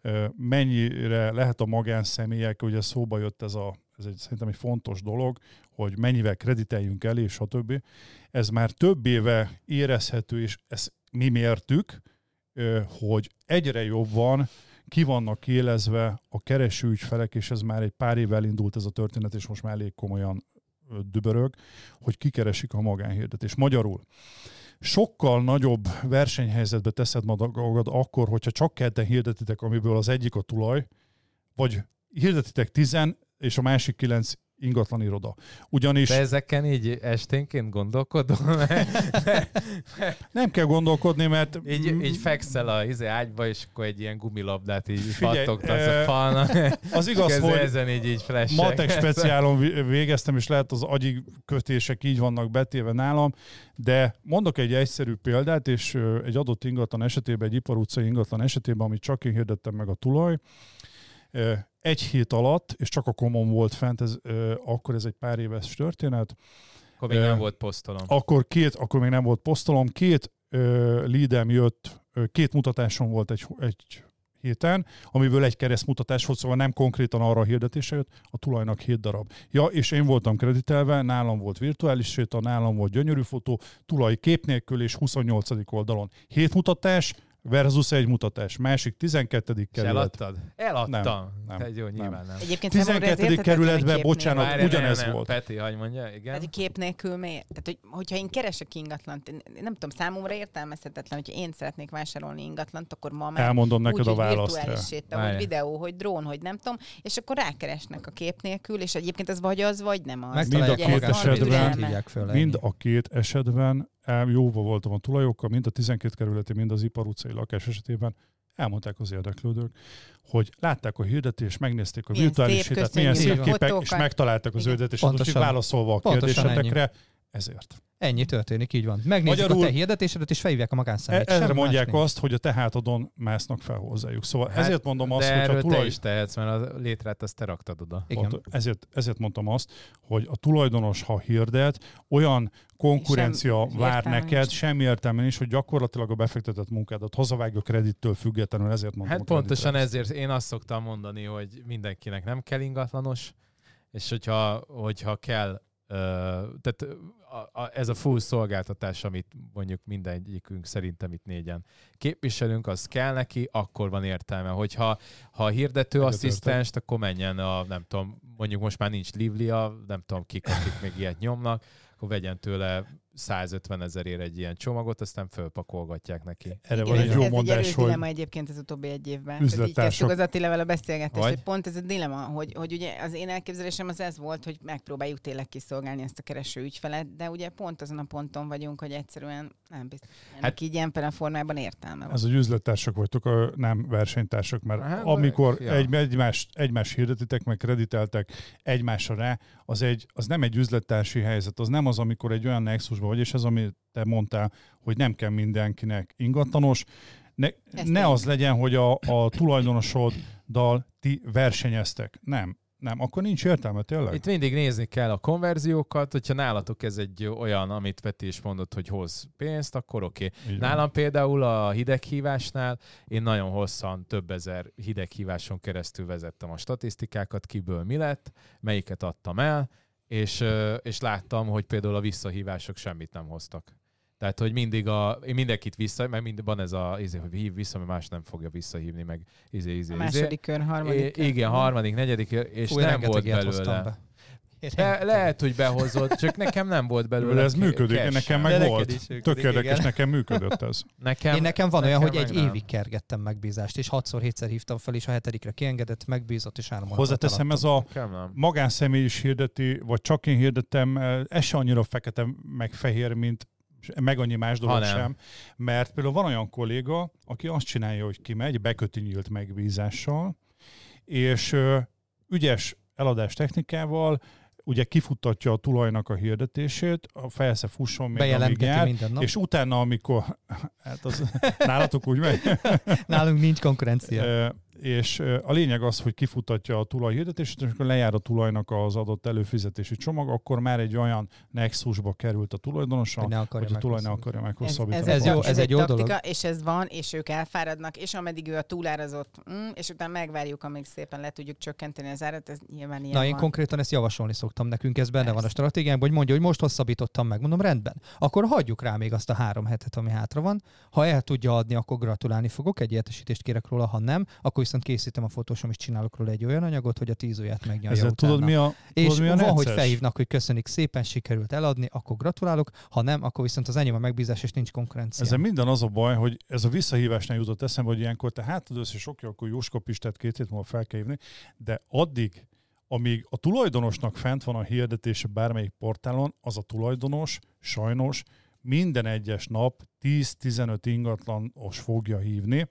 ö, mennyire lehet a magánszemélyek, ugye szóba jött ez a, ez egy, szerintem egy fontos dolog, hogy mennyivel krediteljünk el, és stb. Ez már több éve érezhető, és ezt mi mértük, hogy egyre jobban ki vannak élezve a kereső ügyfelek, és ez már egy pár évvel indult ez a történet, és most már elég komolyan dübörög, hogy kikeresik a magánhirdetés. Magyarul sokkal nagyobb versenyhelyzetbe teszed magad akkor, hogyha csak ketten hirdetitek, amiből az egyik a tulaj, vagy hirdetitek tizen, és a másik kilenc ingatlan iroda. Ugyanis De ezeken így esténként gondolkodom? nem kell gondolkodni, mert így, így fekszel a izé ágyba, és akkor egy ilyen gumilabdát így Figyelj, pattogtatsz ö, a falnak. az igaz, hogy ezen így, így flashek. matek speciálon végeztem, és lehet az agyi kötések így vannak betéve nálam, de mondok egy egyszerű példát, és egy adott ingatlan esetében, egy iparutcai ingatlan esetében, amit csak én hirdettem meg a tulaj, egy hét alatt, és csak a komon volt fent, ez, akkor ez egy pár éves történet, Akkor még nem volt posztolom. akkor két, akkor még nem volt posztolom, két leadem jött, két mutatásom volt egy, egy héten, amiből egy keresztmutatás volt, szóval nem konkrétan arra a hirdetésre jött, a tulajnak 7 darab. Ja, és én voltam kreditelve, nálam volt virtuális séta, nálam volt gyönyörű fotó, tulaj kép nélkül és 28. oldalon. 7 mutatás versus egy mutatás. Másik 12. És kerület. eladtad? Eladtam. Nem, nem, Egy jó, nyilván nem. Egyébként számomra ez 12. érthetetlen, kerületben, hogy bocsánat, nélkül- Várj, ugyanez nem, nem. volt. Peti, hogy mondja, igen. Tehát, hogy kép nélkül miért? Tehát, hogy, hogyha én keresek ingatlant, nem tudom, számomra értelmezhetetlen, hogyha én szeretnék vásárolni ingatlant, akkor ma már Elmondom neked úgy, a hogy választ hogy videó, hogy drón, hogy nem tudom, és akkor rákeresnek a kép nélkül, és egyébként ez vagy az, vagy nem az. Mind a két esetben-. Mind a két esetben jóba voltam a tulajokkal, mind a 12 kerületi, mind az ipar utcai lakás esetében. Elmondták az érdeklődők, hogy látták a hirdetést, megnézték a Milyen virtuális szép, hirdetést, milyen szép képek, és fotókat. megtaláltak az Igen. hirdetés, és most így Pontosan. válaszolva a kérdésetekre, ezért. Ennyi történik, így van. Megnézik Magyarul- a te hirdetésedet, és felhívják a magánszemélyt. Semmi mondják más nincs. azt, hogy a te hátadon másznak fel hozzájuk. Szóval Hát, ezért mondom azt, hogy a erről te tulaj... is tehetsz, mert a létrát azt te raktad oda. Igen. Ezért, ezért mondtam azt, hogy a tulajdonos, ha hirdet, olyan konkurencia Sem- vár neked, nincs. semmi értelme nincs, hogy gyakorlatilag a befektetett munkádat hazavágja kredittől függetlenül, ezért mondtam Hát a pontosan ezért én azt szoktam mondani, hogy mindenkinek nem kell ingatlanos, és hogyha, hogyha kell, tehát a, a, ez a full szolgáltatás, amit mondjuk mindegyikünk szerintem itt négyen képviselünk, az kell neki, akkor van értelme. Hogyha ha a hirdető asszisztenst, akkor menjen a, nem tudom, mondjuk most már nincs Livlia, nem tudom kik, akik még ilyet nyomnak, akkor vegyen tőle 150 ezerért egy ilyen csomagot, aztán fölpakolgatják neki. Erre Igen, van egy jó ez egy mondás, erős hogy egyébként az utóbbi egy évben. Üzlettársak- az Attilával a beszélgetést, Vagy? hogy pont ez a dilemma, hogy, hogy ugye az én elképzelésem az ez volt, hogy megpróbáljuk tényleg kiszolgálni ezt a kereső ügyfelet, de ugye pont azon a ponton vagyunk, hogy egyszerűen nem biztos, Hát- így ilyen a formában értelme van. ez hogy üzlettársak vagytok, a nem versenytársak, mert Hát, amikor ja. egy, egymás, egymás hirdetitek, meg krediteltek egymásra rá, az, egy, az nem egy üzlettársi helyzet, az nem az, amikor egy olyan nexusban vagy, és ez, amit te mondtál, hogy nem kell mindenkinek ingatlanos, ne, Ezt ne az legyen, hogy a, a tulajdonosoddal ti versenyeztek. Nem. Nem, akkor nincs értelme, tényleg? Itt mindig nézni kell a konverziókat, hogyha nálatok ez egy olyan, amit Peti is mondott, hogy hoz pénzt, akkor oké. Okay. Nálam például a hideghívásnál én nagyon hosszan, több ezer hideghíváson keresztül vezettem a statisztikákat, kiből mi lett, melyiket adtam el, és, és láttam, hogy például a visszahívások semmit nem hoztak. Tehát, hogy mindig a, én mindenkit vissza, mert mind, van ez a, izé, hogy hív vissza, mert más nem fogja visszahívni, meg izé, izé, A izé. második kör, harmadik kör. igen, harmadik, negyedik, kör, és Fú, nem volt belőle. be. Be, lehet, hogy behozott, csak nekem nem volt belőle. De ez működik, cash nekem meg De volt. működik, Tök érdekes, nekem működött ez. Nekem, Én nekem van olyan, hogy egy nem. évig kergettem megbízást, és hatszor, hétszer hívtam fel, és a hetedikre kiengedett, megbízott, és három Hozzáteszem, ez a Nekem magánszemély is hirdeti, vagy csak én hirdettem, eh, ez se annyira fekete meg fehér, mint meg annyi más dolog sem. Mert például van olyan kolléga, aki azt csinálja, hogy kimegy, beköti nyílt megbízással, és ö, ügyes eladás technikával ugye kifuttatja a tulajnak a hirdetését, a felsze fusson még amíg jár, minden nap. és utána, amikor, hát az, nálatok úgy megy, Nálunk nincs konkurencia. És a lényeg az, hogy kifutatja a tulaj hirdetését, és amikor lejár a tulajnak az adott előfizetési csomag, akkor már egy olyan nexusba került a tulajdonosa, Hogy ne hogy a tulaj ne akarja Ez, meghosszabbítani. ez, Ez egy, jó- ez, ez egy jó taktika, dolog. és ez van, és ők elfáradnak, és ameddig ő a túlárazott, mm, és utána megvárjuk, amíg szépen le tudjuk csökkenteni az árat, ez nyilván ilyen Na, én van. konkrétan ezt javasolni szoktam nekünk, ez benne van a Persze. stratégiámban, hogy mondja, hogy most hosszabbítottam meg. Mondom, rendben. Akkor hagyjuk rá még azt a három hetet, ami hátra van. Ha el tudja adni, akkor gratulálni fogok, egy értesítést kérek róla, ha nem, akkor viszont készítem a fotósom, és csinálok róla egy olyan anyagot, hogy a tíz ujját megnyalja Ezzel utána. tudod mi a, és tudod, mi a van, hogy felhívnak, hogy köszönik szépen, sikerült eladni, akkor gratulálok, ha nem, akkor viszont az enyém a megbízás, és nincs konkurencia. Ezzel minden az a baj, hogy ez a visszahívásnál jutott eszembe, hogy ilyenkor te hát tudod, és oké, akkor Jóska Pistát két hét múlva fel kell hívni, de addig, amíg a tulajdonosnak fent van a hirdetése bármelyik portálon, az a tulajdonos sajnos minden egyes nap 10-15 ingatlanos fogja hívni,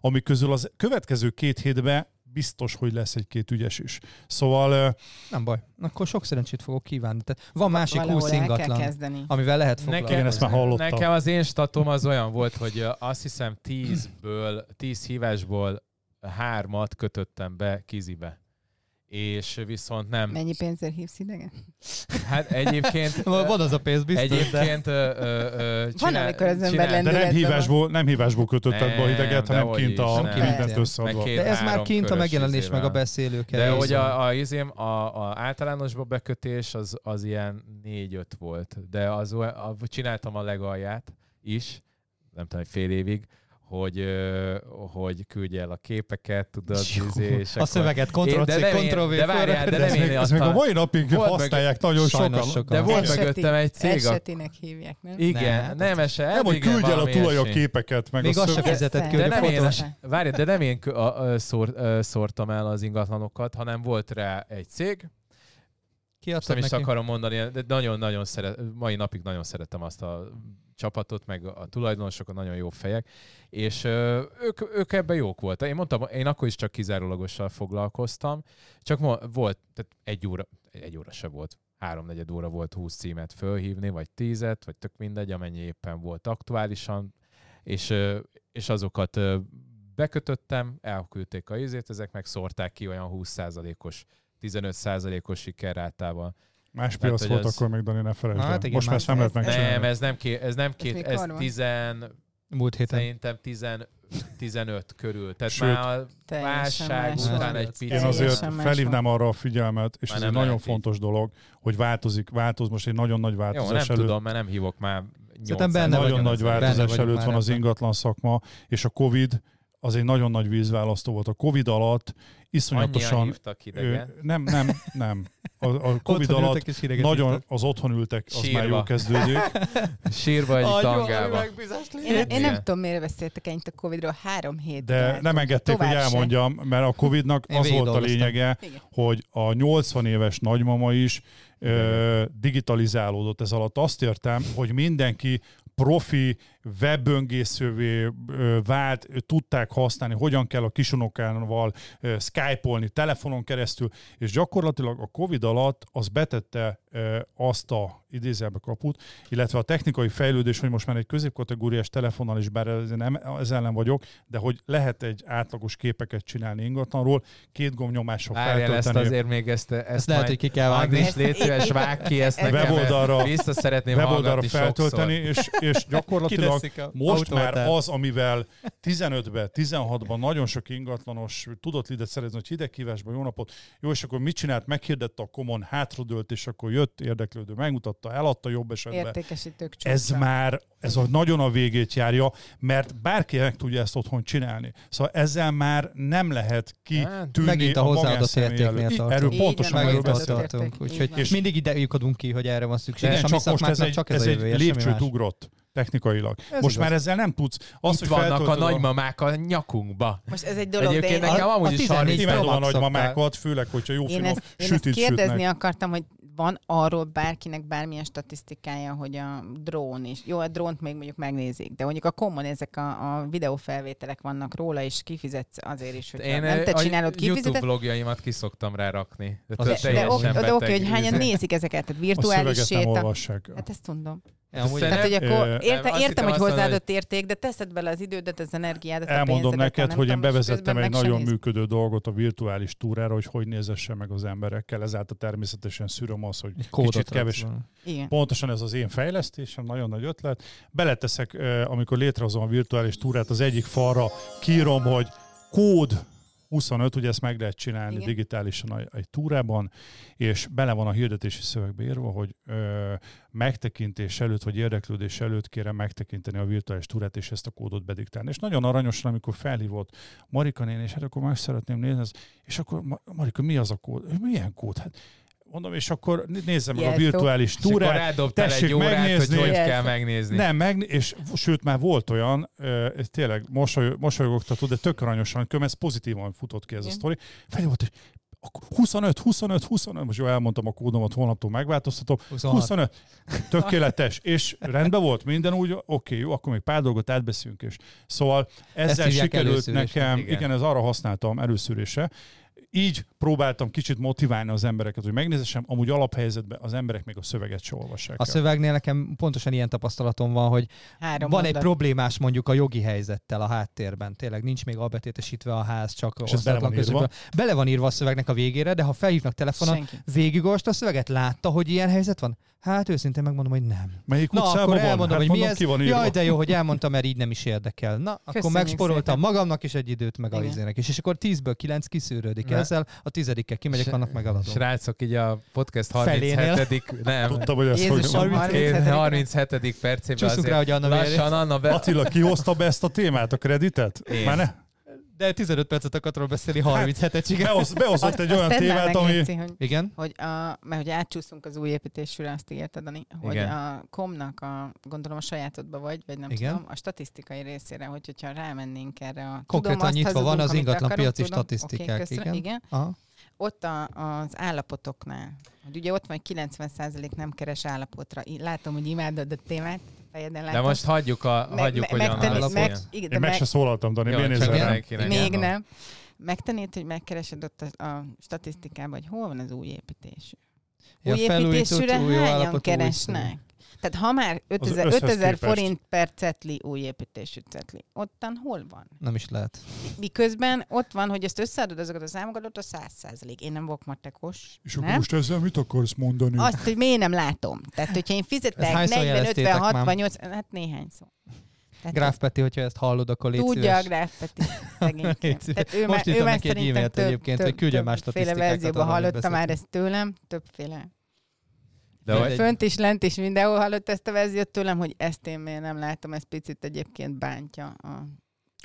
ami közül az következő két hétben biztos, hogy lesz egy-két ügyes is. Szóval Nem baj, akkor sok szerencsét fogok kívánni. Tehát van másik Valahol 20 el kell ingatlan, kezdeni. amivel lehet foglalkozni. Igen, ezt már hallottam. Nekem az én statom az olyan volt, hogy azt hiszem 10-ből, 10 hívásból hármat kötöttem be kizibe. És viszont nem. Mennyi pénzért hívsz idegen? Hát egyébként... Van az a pénz biztos, de... Egyébként ö, ö, ö, Van, amikor az ember de nem hívásból, nem hívásból kötötted be a Nem, hideget, hanem kint is, a nem. mindent összeadva. De ez már kint a megjelenés, meg a beszélők De hogy a, a, izém, a, a általánosba bekötés az, az ilyen 4-5 volt, de az, a, csináltam a legalját is, nem tudom, egy fél évig, hogy, hogy küldje el a képeket, tudod, Jó. izé, és A szöveget Ctrl-C, de nem én- Ctrl-V, de várjál, de nem én még, ez még a- mai napig használják nagyon sokan. sokan. De volt mögöttem egy cég, a, Esetinek hívják, nem? igen, Ne, nem ese, Nem, hogy igen, küldj el a tulaj a képeket, meg Még a azt se szöveget. fizetett ki, én, fotós. várj, de nem én szórtam el az ingatlanokat, hanem volt rá egy cég, Kiadtad nem is neki? akarom mondani, de nagyon-nagyon szeret, mai napig nagyon szeretem azt a csapatot, meg a tulajdonosokat, nagyon jó fejek, és ők, ők ebben jók voltak. Én mondtam, én akkor is csak kizárólagossal foglalkoztam, csak volt, tehát egy óra, egy óra se volt, háromnegyed óra volt 20 címet fölhívni, vagy tízet, vagy tök mindegy, amennyi éppen volt aktuálisan, és, és azokat bekötöttem, elküldték a izét, ezek meg szórták ki olyan 20%-os 15%-os sikerrátával. Más Tehát, piac volt az- akkor még, Dani, ne felejtsd hát igen, Most már nem lehet ez- megcsinálni. Nem, ez nem, ké, ez nem két, ez van? tizen, Múlt héten. szerintem tizen, 15 körül. Tehát Sőt, már a válság után egy picit. Én azért felhívnám arra a figyelmet, és Már ez egy nagyon így. fontos dolog, hogy változik, változ, most egy nagyon nagy Jó, nem változás előtt. tudom, mert nem hívok már Szerintem 800 benne nagyon nagy Benne változás vagyunk előtt van az ingatlan szakma, és a Covid az egy nagyon nagy vízválasztó volt. A Covid alatt iszonyatosan... hívtak Ő, nem, nem, nem. A, a Covid alatt nagyon ittak. az otthon ültek, az Sírva. már jó kezdődik. Sírva Agyon, tangába. Én, én nem Igen. tudom, miért beszéltek ennyit a Covid-ról. Három hét. De nem engedték, hogy elmondjam, mert a Covidnak Én az volt a lényege, Igen. hogy a 80 éves nagymama is ö, digitalizálódott ez alatt. Azt értem, hogy mindenki profi webböngészővé vált, tudták használni, hogyan kell a kisunokával skype-olni telefonon keresztül, és gyakorlatilag a Covid alatt az betette azt a idézelbe kaput, illetve a technikai fejlődés, hogy most már egy középkategóriás telefonnal is, bár ez, nem, ez ellen vagyok, de hogy lehet egy átlagos képeket csinálni ingatlanról, két gombnyomással Várjál ezt feltölteni. azért még ezt, ezt, Ezt lehet, hogy ki kell vágni. is légy szíves, vág ki ezt nekem, Weboldalra- vissza szeretném weboldalra feltölteni, és, és gyakorlatilag most már az, amivel 15-ben, 16-ban nagyon sok ingatlanos tudott lidet szerezni, hogy hidegkívásban jó napot, jó, és akkor mit csinált, meghirdette a komon, hátradőlt, és akkor jött érdeklődő, megmutatta, eladta jobb esetben. Értékesítők csúcsa. Ez már, ez a nagyon a végét járja, mert bárki meg tudja ezt otthon csinálni. Szóval ezzel már nem lehet Hát, kitűnni Megint a hozzáadott magánszemély értéknél tartunk. Erről Így pontosan erről hozzáadott érték, Úgyhogy van. mindig ide lyukadunk ki, hogy erre van szükség. De és a csak most ez egy, csak ez, ez a egy lépcsőt ugrott technikailag. Ez most igaz. már ezzel nem tudsz. Azt, Itt hogy vannak a nagymamák a nyakunkba. Most ez egy dolog, de Egyébként én, nekem a- amúgy a is 14 30 Pro Imádom a nagymamákat, főleg, hogyha jó én finom ezt, én ezt sütit kérdezni sütnek. akartam, hogy van arról bárkinek bármilyen statisztikája, hogy a drón is, jó, a drónt még mondjuk megnézik, de mondjuk a common ezek a, a videófelvételek vannak róla, és kifizetsz azért is, hogy Én nem te a csinálod, YouTube kifizeted. vlogjaimat ki szoktam rá rakni. De, Az de De, de oké, hogy hányan nézik ezeket, tehát A virtuális séta. olvassák. Hát ezt tudom. Ja, amúgy- Tehát, hogy akkor érte, értem, hittem hogy hozzáadott érték, de teszed bele az idődet, az energiádat, a Elmondom pénzedet, neked, hogy én bevezettem egy nagyon néz. működő dolgot a virtuális túrára, hogy hogy nézesse meg az emberekkel. Ezáltal természetesen szűröm az, hogy Egy kicsit kevés. Igen. Pontosan ez az én fejlesztésem, nagyon nagy ötlet. Beleteszek, amikor létrehozom a virtuális túrát, az egyik falra kírom, hogy kód 25, ugye ezt meg lehet csinálni Igen. digitálisan egy, túrában, és bele van a hirdetési szövegbe írva, hogy ö, megtekintés előtt, vagy érdeklődés előtt kérem megtekinteni a virtuális túrát, és ezt a kódot bediktálni. És nagyon aranyosan, amikor felhívott Marika néni, és hát akkor meg szeretném nézni, ezt, és akkor Ma- Marika, mi az a kód? Milyen kód? Hát mondom, és akkor nézzem meg a virtuális És akkor túrát, egy tessék órát, megnézni. hogy hogy kell megnézni. nem, meg, és sőt már volt olyan, ez tényleg mosoly, mosolygogtató, de tök aranyosan, köm, ez pozitívan futott ki ez a sztori. Felé volt, és akkor 25, 25, 25, most jó, elmondtam a kódomat, holnaptól megváltoztatom. 26. 25, tökéletes, és rendben volt minden úgy, oké, jó, akkor még pár dolgot átbeszélünk, és szóval ezzel sikerült nekem, Igen. igen. ez arra használtam előszűrésre, így próbáltam kicsit motiválni az embereket, hogy megnézessem, amúgy alaphelyzetben az emberek még a szöveget se olvassák A el. szövegnél nekem pontosan ilyen tapasztalatom van, hogy Három van egy mondat. problémás mondjuk a jogi helyzettel a háttérben. Tényleg nincs még albetétesítve a ház, csak És ez bele van írva? közökben. Bele van írva a szövegnek a végére, de ha felhívnak telefonon, Senki. végigolvasta a szöveget, látta, hogy ilyen helyzet van? Hát őszintén megmondom, hogy nem. Melyik Na, akkor van? elmondom, hát hogy mi mondom, ez. ki van írva. Jaj, de jó, hogy elmondtam, mert így nem is érdekel. Na, akkor Köszönjük megsporoltam szépen. magamnak is egy időt, meg a Igen. izének is. És akkor 10-ből 9 kiszűrődik. Ezzel, a tizedikkel kimegyek, annak megadom. Srácok, így a podcast Felénél. 37. Nem, Tudtam, hogy ez Jézus, hogy... 37. 37. percében Csúszunk azért rá, hogy Anna lassan Anna be... Attila, kihozta be ezt a témát, a kreditet? Én. Már ne? De 15 percet akartam róla beszélni, 37-et csinálni. Behoz, behozott Azt- egy azt olyan meg, ami... Léci, hogy Igen? hogy a, mert hogy átcsúszunk az új építésűre, azt ígérted, Dani, hogy Igen. a komnak a, gondolom a sajátodba vagy, vagy nem Igen. tudom, a statisztikai részére, hogy hogyha rámennénk erre a... Konkrétan tudom, nyitva van hazudunk, az amit ingatlan akarunk, piaci tudom. statisztikák, köszönöm, igen. igen. Aha. Ott a, az állapotoknál, hogy ugye ott van, hogy 90% nem keres állapotra. Látom, hogy imádod a témát, fejeden látom. De most hagyjuk, a, hagyjuk hogy Anna megtenni- meg, igen, de Én meg meg, se szólaltam, Dani, Jó, miért nézel még Anna. nem. Megtennéd, hogy megkeresed ott a, a statisztikában, hogy hol van az új építésű. Ja, új építésűre hányan keresnek? Tehát ha már 5000, összhez 5000 képest. forint per cetli új építésű cetli, ottan hol van? Nem is lehet. Miközben ott van, hogy ezt összeadod azokat a számokat, ott a 100 százalék. Én nem vagyok matekos. És akkor nem? most ezzel mit akarsz mondani? Azt, hogy miért nem látom. Tehát, hogyha én fizetek hányszor 40, 50, jeleztétek már? 60, 80, hát néhány szó. Tehát Gráf Peti, hogyha ezt hallod, akkor légy Tudja a szíves. Gráf Peti. Tehát ő Most már, ő írtam már neki egy e-mailt több, egyébként, több, hogy küldjön más többféle statisztikákat verzióban arról, hogy hallotta már ezt tőlem, többféle. De hogy, Fönt is, lent is, mindenhol hallott ezt a verziót tőlem, hogy ezt én miért nem látom, ez picit egyébként bántja. A...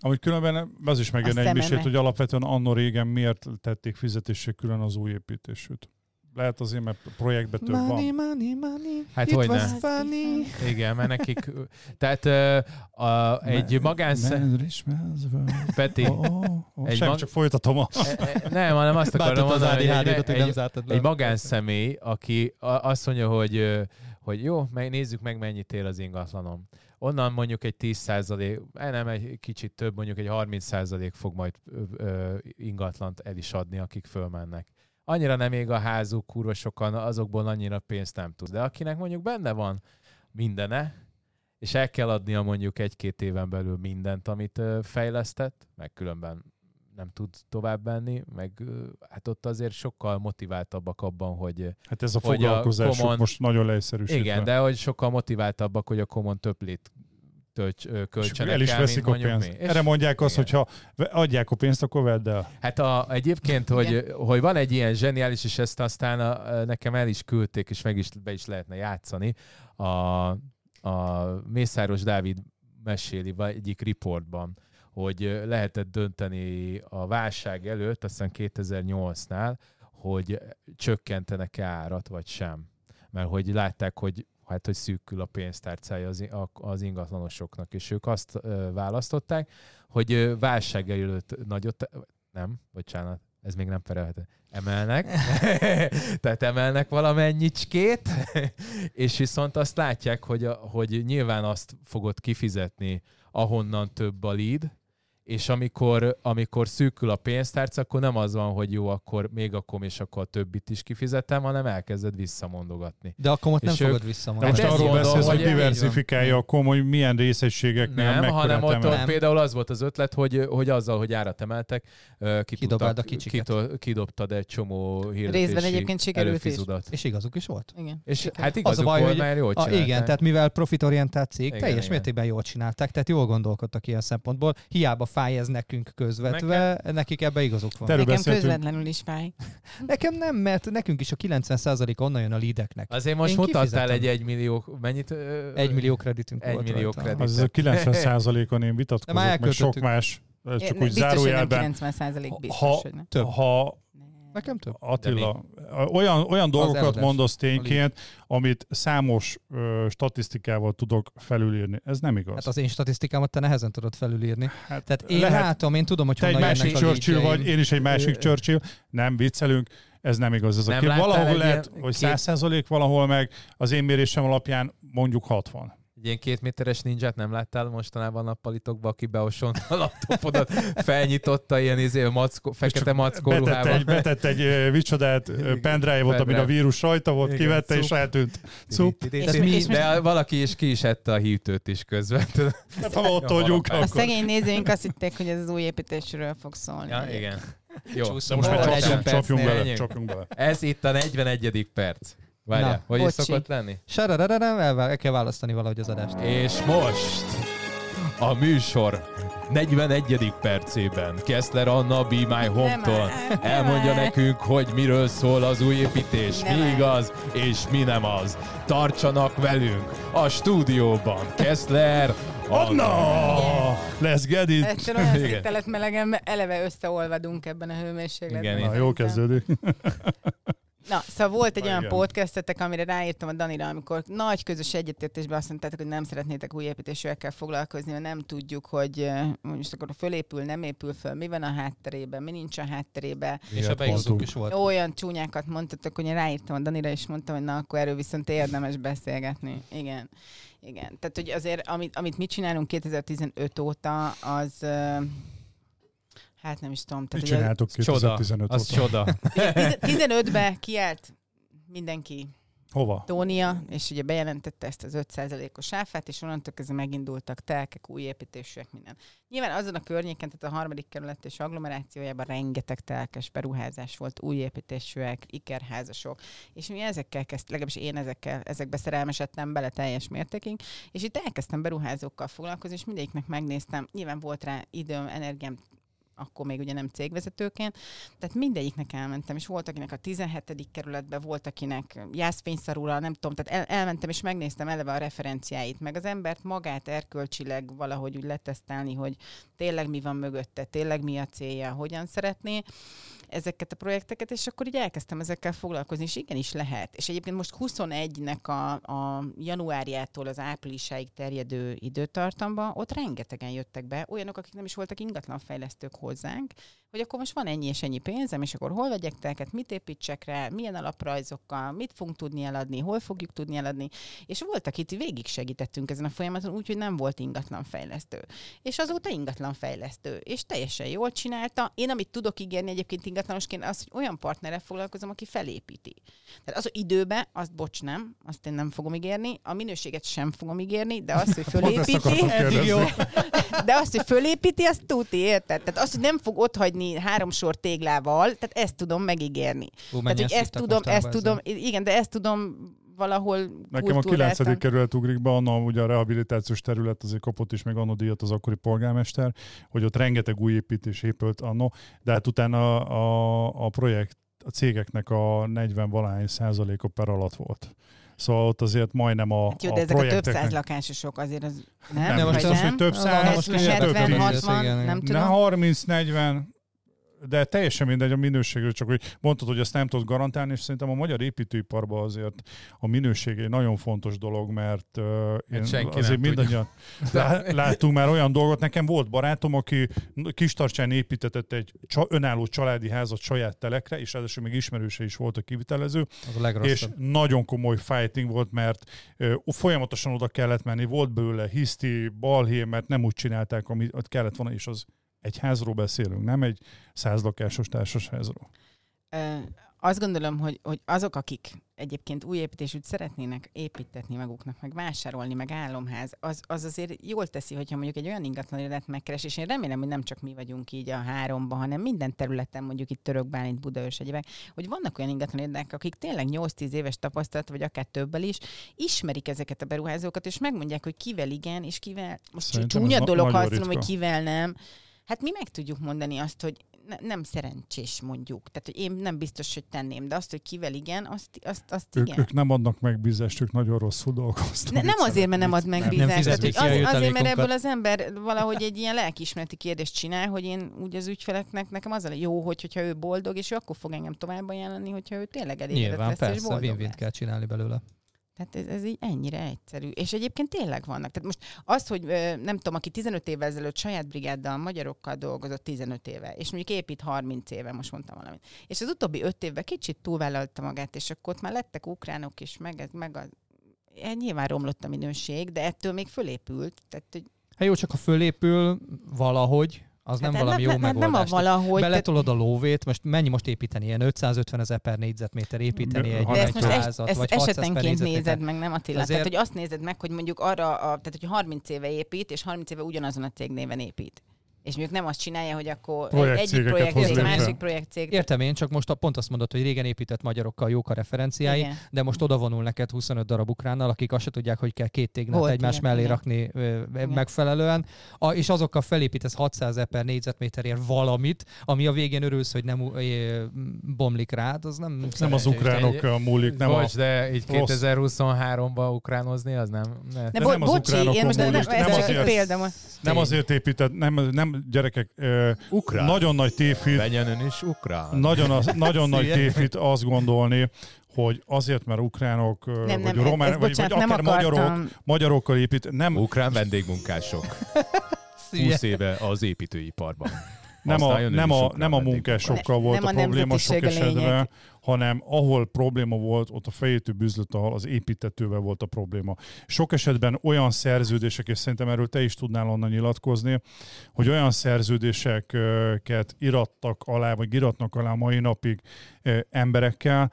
Amúgy különben az is megjön egy misét, hogy alapvetően annó régen miért tették fizetésre külön az új építésűt. Lehet azért, mert projektben több Money, van. money, money. Hát It hogyne. was funny. igen, mert nekik... Tehát ö, a, egy magánsz... Peti, Oh, oh, oh. Egy Sem, mag- csak folytatom a... E- e- Nem, hanem azt akarom Bántod az mondani, hogy hogy egy, nem egy, egy magánszemély, aki azt mondja, hogy, hogy jó, nézzük meg, mennyit él az ingatlanom. onnan mondjuk egy 10 százalék, nem egy kicsit több, mondjuk egy 30 százalék fog majd ö, ö, ingatlant el is adni, akik fölmennek. Annyira nem ég a házuk, kurva sokan, azokból annyira pénzt nem tud. De akinek mondjuk benne van mindene, és el kell adnia mondjuk egy-két éven belül mindent, amit fejlesztett, meg különben nem tud tovább menni, meg hát ott azért sokkal motiváltabbak abban, hogy Hát ez a common- most nagyon leegyszerűsítve. igen, de hogy sokkal motiváltabbak, hogy a common többlit tölts, költsenek el is el, veszik mint a pénzt. mi. Erre mondják azt, igen. hogyha ve- adják a pénzt, akkor vedd el. Hát a, egyébként, hogy, hogy van egy ilyen zseniális, és ezt aztán a, nekem el is küldték, és meg is be is lehetne játszani. A, a Mészáros Dávid meséli egyik riportban, hogy lehetett dönteni a válság előtt, aztán 2008-nál, hogy csökkentenek árat, vagy sem. Mert hogy látták, hogy hát, hogy szűkül a pénztárcája az, az ingatlanosoknak, és ők azt választották, hogy válság előtt nagyot, nem, bocsánat, ez még nem perelhető. Emelnek, tehát emelnek valamennyicskét, és viszont azt látják, hogy, hogy nyilván azt fogod kifizetni, ahonnan több a lead, és amikor, amikor szűkül a pénztárca, akkor nem az van, hogy jó, akkor még akkor és akkor a többit is kifizetem, hanem elkezded visszamondogatni. De akkor ott nem ők- fogod De visszamondani. most ezt arról beszélsz, hogy diversifikálja a komoly, hogy milyen részegységeknél Nem, hanem ott, ott például az volt az ötlet, hogy, hogy azzal, hogy árat emeltek, ö, ki Kidobáld tudtak- a kito- kidobtad egy csomó hirdetési Részben egyébként sikerült is. És igazuk is volt. Igen. És sikerült. hát igazuk Az a baj, volt, hogy mert jól A, csinálták. igen, tehát mivel profitorientált cég, Igen, teljes igen. mértékben jól csinálták, tehát jól gondolkodtak ilyen szempontból. Hiába fáj ez nekünk közvetve, nekik ebbe igazuk van. Nekem beszéltünk. közvetlenül is fáj. Nekem nem, mert nekünk is a 90% onnan jön a leadeknek. Azért most Én mutattál kifizetem. egy egymillió, mennyit? ö, Egy millió kreditünk Egy volt millió kredit. Az a 90%-on én vitatkozok, meg sok más, ez csak Én- úgy biztos, hogy nem zárójelben. 90 százalék biztos, Ha- hogy nem. Több. Ha Nekem több. Attila, olyan, olyan dolgokat eladás. mondasz tényként, amit számos ö, statisztikával tudok felülírni. Ez nem igaz. Hát az én statisztikámat te nehezen tudod felülírni. hát Tehát én lehet, látom, én tudom, hogy te egy honnan másik jönnek a Churchill vagy, én is egy másik Churchill. Nem viccelünk, ez nem igaz. Ez a Nem kép. láttál Valahol egy lehet, hogy két- 100% valahol meg, az én mérésem alapján mondjuk 60. Egy ilyen két méteres ninját nem láttál mostanában nappalitokban, aki beosont a laptopodat, felnyitotta ilyen izé, mackó, fekete mackó Betett egy, betett egy ö, micsodát, ö, pendrive-ot, amin a vírus rajta volt, Igen, kivette és cup. eltűnt. Cup. És mi- és De valaki is ki is ette a hívtőt is közben. Hát, ha ott vagyunk, A szegény nézőink azt hitték, hogy ez az új építésről fog szólni. Ja, igen. Jó, De Csúszunk most már csapjunk, csapjunk bele, csapjunk bele. Ez itt a 41. perc. Várjál, Na, hogy is bocsi. szokott lenni? Sarararara, el, el kell választani valahogy az adást. És most a műsor 41. percében Kessler Anna Be My Home-tól elmondja nem. nekünk, hogy miről szól az új építés, Nem. mi igaz és mi nem az. Tartsanak velünk a stúdióban. Kessler Anna! Let's get it! Ettől olyan Igen. széktelet melegen, mert eleve összeolvadunk ebben a hőmérsékletben. Igen, Na, jó kezdődik. Na, szóval volt egy Na, olyan igen. podcastetek, amire ráírtam a Danira, amikor nagy közös egyetértésben azt mondtátok, hogy nem szeretnétek új építésűekkel foglalkozni, mert nem tudjuk, hogy most akkor fölépül, nem épül föl, mi van a hátterében, mi nincs a hátterében. És igazuk mondtunk. is volt. Olyan csúnyákat mondtatok, hogy én ráírtam a Danira, és mondtam, hogy na, akkor erről viszont érdemes beszélgetni. Igen. Igen. Tehát, hogy azért, amit, amit mi csinálunk 2015 óta, az... Hát nem is tudom. Mit Tehát, ugye csináltok Csoda, 2015 az óta? csoda. Tiz- 15-ben kiállt mindenki Hova? Tónia, és ugye bejelentette ezt az 5%-os áfát, és onnantól kezdve megindultak telkek, új építésűek, minden. Nyilván azon a környéken, tehát a harmadik kerület és agglomerációjában rengeteg telkes beruházás volt, új építésűek, ikerházasok, és mi ezekkel kezd, legalábbis én ezekkel, ezekbe szerelmesedtem bele teljes mértékig, és itt elkezdtem beruházókkal foglalkozni, és mindegyiknek megnéztem, nyilván volt rá időm, energiám, akkor még ugye nem cégvezetőként, tehát mindegyiknek elmentem, és volt, akinek a 17. kerületben, volt, akinek jászfényszarúra, nem tudom, tehát el, elmentem, és megnéztem eleve a referenciáit, meg az embert magát erkölcsileg valahogy úgy letesztelni, hogy tényleg mi van mögötte, tényleg mi a célja, hogyan szeretné ezeket a projekteket, és akkor így elkezdtem ezekkel foglalkozni, és igenis lehet. És egyébként most 21-nek a, a januárjától az áprilisáig terjedő időtartamban, ott rengetegen jöttek be, olyanok, akik nem is voltak ingatlanfejlesztők hozzánk, hogy akkor most van ennyi és ennyi pénzem, és akkor hol vegyek telket, mit építsek rá, milyen alaprajzokkal, mit fogunk tudni eladni, hol fogjuk tudni eladni. És volt, akit végig segítettünk ezen a folyamaton, úgyhogy nem volt ingatlan fejlesztő. És azóta ingatlan fejlesztő. És teljesen jól csinálta. Én, amit tudok ígérni egyébként ingatlanosként, az, hogy olyan partnerrel foglalkozom, aki felépíti. Tehát az, hogy időbe, azt bocs nem, azt én nem fogom ígérni, a minőséget sem fogom ígérni, de azt, hogy fölépíti, de azt, hogy fölépíti, azt tuti, érted? Tehát azt, hogy nem fog ott hagyni három sor téglával, tehát ezt tudom megígérni. Ú, Tehát, hogy ezt tudom, ezt tudom, igen, de ezt tudom valahol Nekem a kultúráltan- 9. kerület ugrik be, annak ugye a rehabilitációs terület azért kapott is meg annó díjat az akkori polgármester, hogy ott rengeteg új építés épült annó, de hát utána a, a projekt, a cégeknek a 40 valahány százaléka per alatt volt. Szóval ott azért majdnem a, Hát jó, a de ezek a több száz lakásosok azért az nem, Nem, De most az, hogy több száz, most most mindjárt 70, több tíz, 60, igen, nem tudom. 30-40, de teljesen mindegy a minőségről, csak hogy mondtad, hogy ezt nem tudod garantálni, és szerintem a magyar építőiparban azért a minőség egy nagyon fontos dolog, mert uh, én Hát senki azért nem tudja. mindannyian lá- láttunk már olyan dolgot. Nekem volt barátom, aki Kistarcsán építetett egy csa- önálló családi házat saját telekre, és ráadásul még ismerőse is volt a kivitelező, Az a és nagyon komoly fighting volt, mert ö, folyamatosan oda kellett menni, volt belőle hiszti, balhé, mert nem úgy csinálták, amit kellett volna, és az egy házról beszélünk, nem egy százlakásos társasházról. Ö, azt gondolom, hogy, hogy azok, akik egyébként új építésűt szeretnének építetni maguknak, meg vásárolni, meg álomház, az, az azért jól teszi, hogyha mondjuk egy olyan ingatlan irodát megkeres, és én remélem, hogy nem csak mi vagyunk így a háromban, hanem minden területen, mondjuk itt Török Bálint, Budaörs egyébek, hogy vannak olyan ingatlan irodák, akik tényleg 8-10 éves tapasztalat, vagy akár többel is, ismerik ezeket a beruházókat, és megmondják, hogy kivel igen, és kivel, most Szerintem csúnya dolog, ha azt mondom, hogy kivel nem, Hát mi meg tudjuk mondani azt, hogy ne, nem szerencsés mondjuk. Tehát, hogy én nem biztos, hogy tenném, de azt, hogy kivel igen, azt, azt, azt Ők, igen. ők nem adnak meg bizást, ők nagyon rosszul dolgoztak. Ne, nem azért, mert nem ad meg Nem bízást. Tehát, hogy az, azért, mert ebből az ember valahogy egy ilyen lelkiismereti kérdést csinál, hogy én úgy az ügyfeleknek, nekem az a jó, hogy, hogyha ő boldog, és ő akkor fog engem tovább ajánlani, hogyha ő tényleg elégedett Nyilván, lesz, és persze, boldog win-win lesz. kell csinálni belőle. Tehát ez, ez így ennyire egyszerű. És egyébként tényleg vannak. Tehát most az, hogy nem tudom, aki 15 évvel ezelőtt saját brigáddal, magyarokkal dolgozott 15 éve, és mondjuk épít 30 éve, most mondtam valamit. És az utóbbi 5 évben kicsit túlvállalta magát, és akkor ott már lettek ukránok is, meg, ez- meg a, e, nyilván romlott a minőség, de ettől még fölépült. Tehát, hogy Hát jó, csak ha fölépül valahogy, az nem hát valami jó nem, nem, nem a megoldás. valahogy. Beletolod a lóvét, most mennyi most építeni? Ilyen 550 ezer per négyzetméter építeni De- egy, de ezt most házat, ezt vagy 600 per esetenként nézed meg, nem Attila? Azért- Tehát, hogy azt nézed meg, hogy mondjuk arra, a, tehát hogy 30 éve épít, és 30 éve ugyanazon a cégnéven épít. És mondjuk nem azt csinálja, hogy akkor egy- egyik projekt hoz cég, létre. másik projekt cég. Értem én, csak most a, pont azt mondod, hogy régen épített magyarokkal jók a referenciái, Igen. de most oda vonul neked 25 darab ukránnal, akik azt se tudják, hogy kell két tégnát Volt egymás ilyen, mellé igen. rakni ö, Igen. megfelelően, a, és azokkal felépítesz 600 ezer per négyzetméterért valamit, ami a végén örülsz, hogy nem ö, bomlik rád, az nem Nem az ukránok múlik, nem a... Bocs, de így rossz. 2023-ban ukránozni, az nem... Ne. Ne, bo- nem az bocsi, ukránokon én most nem, múlik, nem, nem azért- egy példa. Nem azért épített, nem, nem gyerekek, ö, Ukrán. nagyon nagy tévhit, Legyen ön is ukrán. nagyon, az, nagyon nagy tévhit azt gondolni, hogy azért, mert ukránok, Nem, vagy nem, román, ez, vagy, bocsánat, vagy nem akár magyarok, akartam. magyarokkal épít, nem, Ukrán vendégmunkások. 20 éve az építőiparban. nem a, nem a, nem a munkásokkal volt Nem a a probléma sok lényeg. esetben, hanem ahol probléma volt, ott a fejétű bűzlőtal, az építetővel volt a probléma. Sok esetben olyan szerződések, és szerintem erről te is tudnál onnan nyilatkozni, hogy olyan szerződéseket irattak alá, vagy iratnak alá mai napig ö, emberekkel,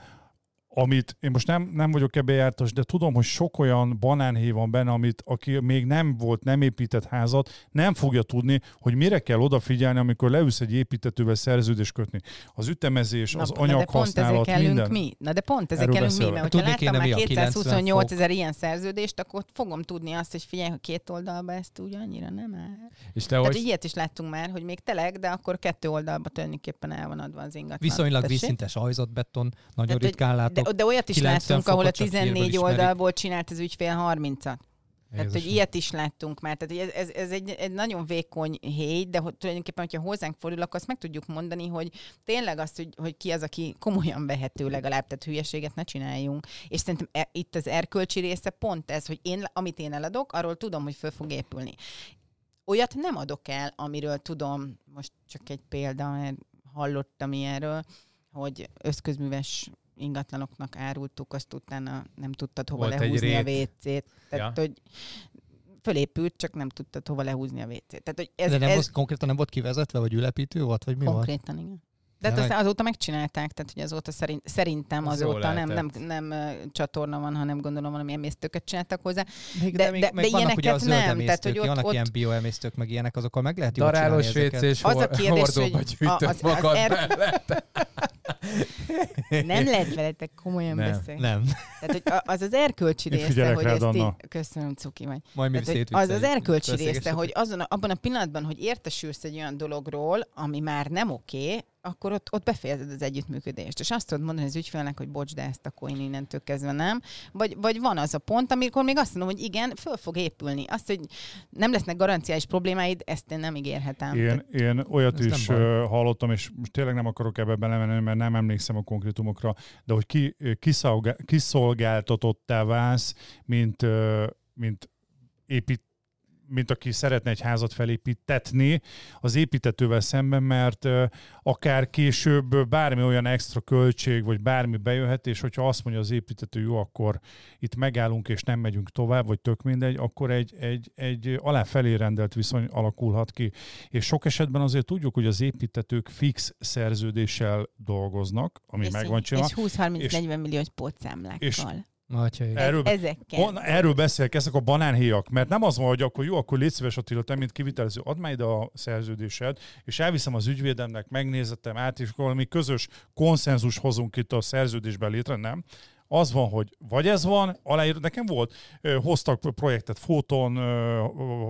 amit én most nem, nem vagyok ebbe jártas, de tudom, hogy sok olyan banánhéj van benne, amit aki még nem volt, nem épített házat, nem fogja tudni, hogy mire kell odafigyelni, amikor leülsz egy építetővel szerződést kötni. Az ütemezés, az na, de pont anyaghasználat, ezért kellünk minden. mi. Na de pont ezért Erről kellünk mi, mert Tudni láttam már mi a 228 90 ezer ilyen szerződést, akkor fogom tudni azt, hogy figyelj, hogy két oldalba ezt úgy annyira nem áll. És te Tehát hogy... ilyet is láttunk már, hogy még telek, de akkor kettő oldalba tulajdonképpen el van adva az ingatlan. Viszonylag vízszintes ajzatbeton, nagyon ritkán látok. De, olyat is 90 láttunk, ahol a fokot csak hírből 14 ismerik. oldalból csinált az ügyfél 30-at. Tehát, hogy ilyet is láttunk már. Tehát hogy ez, ez, ez egy, egy nagyon vékony héj, de hogy tulajdonképpen, hogyha hozzánk fordul, akkor azt meg tudjuk mondani, hogy tényleg azt, hogy, hogy ki az, aki komolyan vehető legalább, tehát hülyeséget ne csináljunk. És szerintem e, itt az erkölcsi része pont ez, hogy én, amit én eladok, arról tudom, hogy föl fog épülni. Olyat nem adok el, amiről tudom, most csak egy példa, mert hallottam ilyenről, hogy összközműves ingatlanoknak árultuk, azt utána nem tudtad hova Volt lehúzni a. WC-t. Tehát, Ja. hogy fölépült, csak nem tudtad hova lehúzni a WC-t. Tehát, hogy ez, De nem ez volt, konkrétan nem volt kivezetve, vagy ülepítő volt, vagy mi volt? konkrétan, igen. De hát aztán azóta megcsinálták, tehát hogy azóta szerint, szerintem Az azóta nem, nem, nem, ö, csatorna van, hanem gondolom valami emésztőket csináltak hozzá. Még, De- de, még, de- meg de vannak ugye a ilyeneket zöld nem, tehát, hogy ott- vannak ott- ilyen bioemésztők, meg ilyenek, azokkal meg lehet jól Darálós csinálni ezeket. WC-s Az a kérdés, hogy a- az- az magad er-. Nem lehet veletek komolyan Nem. beszélni. Nem, Tehát, hogy az az erkölcsi Én része, hogy rád, ezt így... Köszönöm, Cuki vagy. majd Tehát, hogy az az erkölcsi része, hogy azon, a- abban a pillanatban, hogy értesülsz egy olyan dologról, ami már nem oké, akkor ott, ott befejezed az együttműködést. És azt tudod mondani az ügyfélnek, hogy bocs, de ezt akkor én innentől kezdve nem. Vagy, vagy van az a pont, amikor még azt mondom, hogy igen, föl fog épülni. Azt, hogy nem lesznek garanciális problémáid, ezt én nem ígérhetem. Én, én olyat Ez is hallottam, és most tényleg nem akarok ebbe belemenni, mert nem emlékszem a konkrétumokra, de hogy ki, kiszolgáltatottá válsz, mint, mint épít mint aki szeretne egy házat felépítetni az építetővel szemben, mert akár később bármi olyan extra költség, vagy bármi bejöhet, és hogyha azt mondja az építető, jó, akkor itt megállunk és nem megyünk tovább, vagy tök mindegy, akkor egy, egy, egy alá felé rendelt viszony alakulhat ki. És sok esetben azért tudjuk, hogy az építetők fix szerződéssel dolgoznak, ami és, meg van csinálva. és 20-30-40 És- milliós pótszámlákkal. Atya, igen. Erről, Ezekkel. Ban, erről beszélek, ezek a banánhéjak, mert nem az van, hogy akkor jó, akkor légy szíves Attila, te mint kivitelező, add már ide a szerződésed, és elviszem az ügyvédemnek, megnézettem át, és akkor valami közös konszenzus hozunk itt a szerződésben létre, nem? Az van, hogy vagy ez van, aláír, nekem volt, hoztak projektet ö,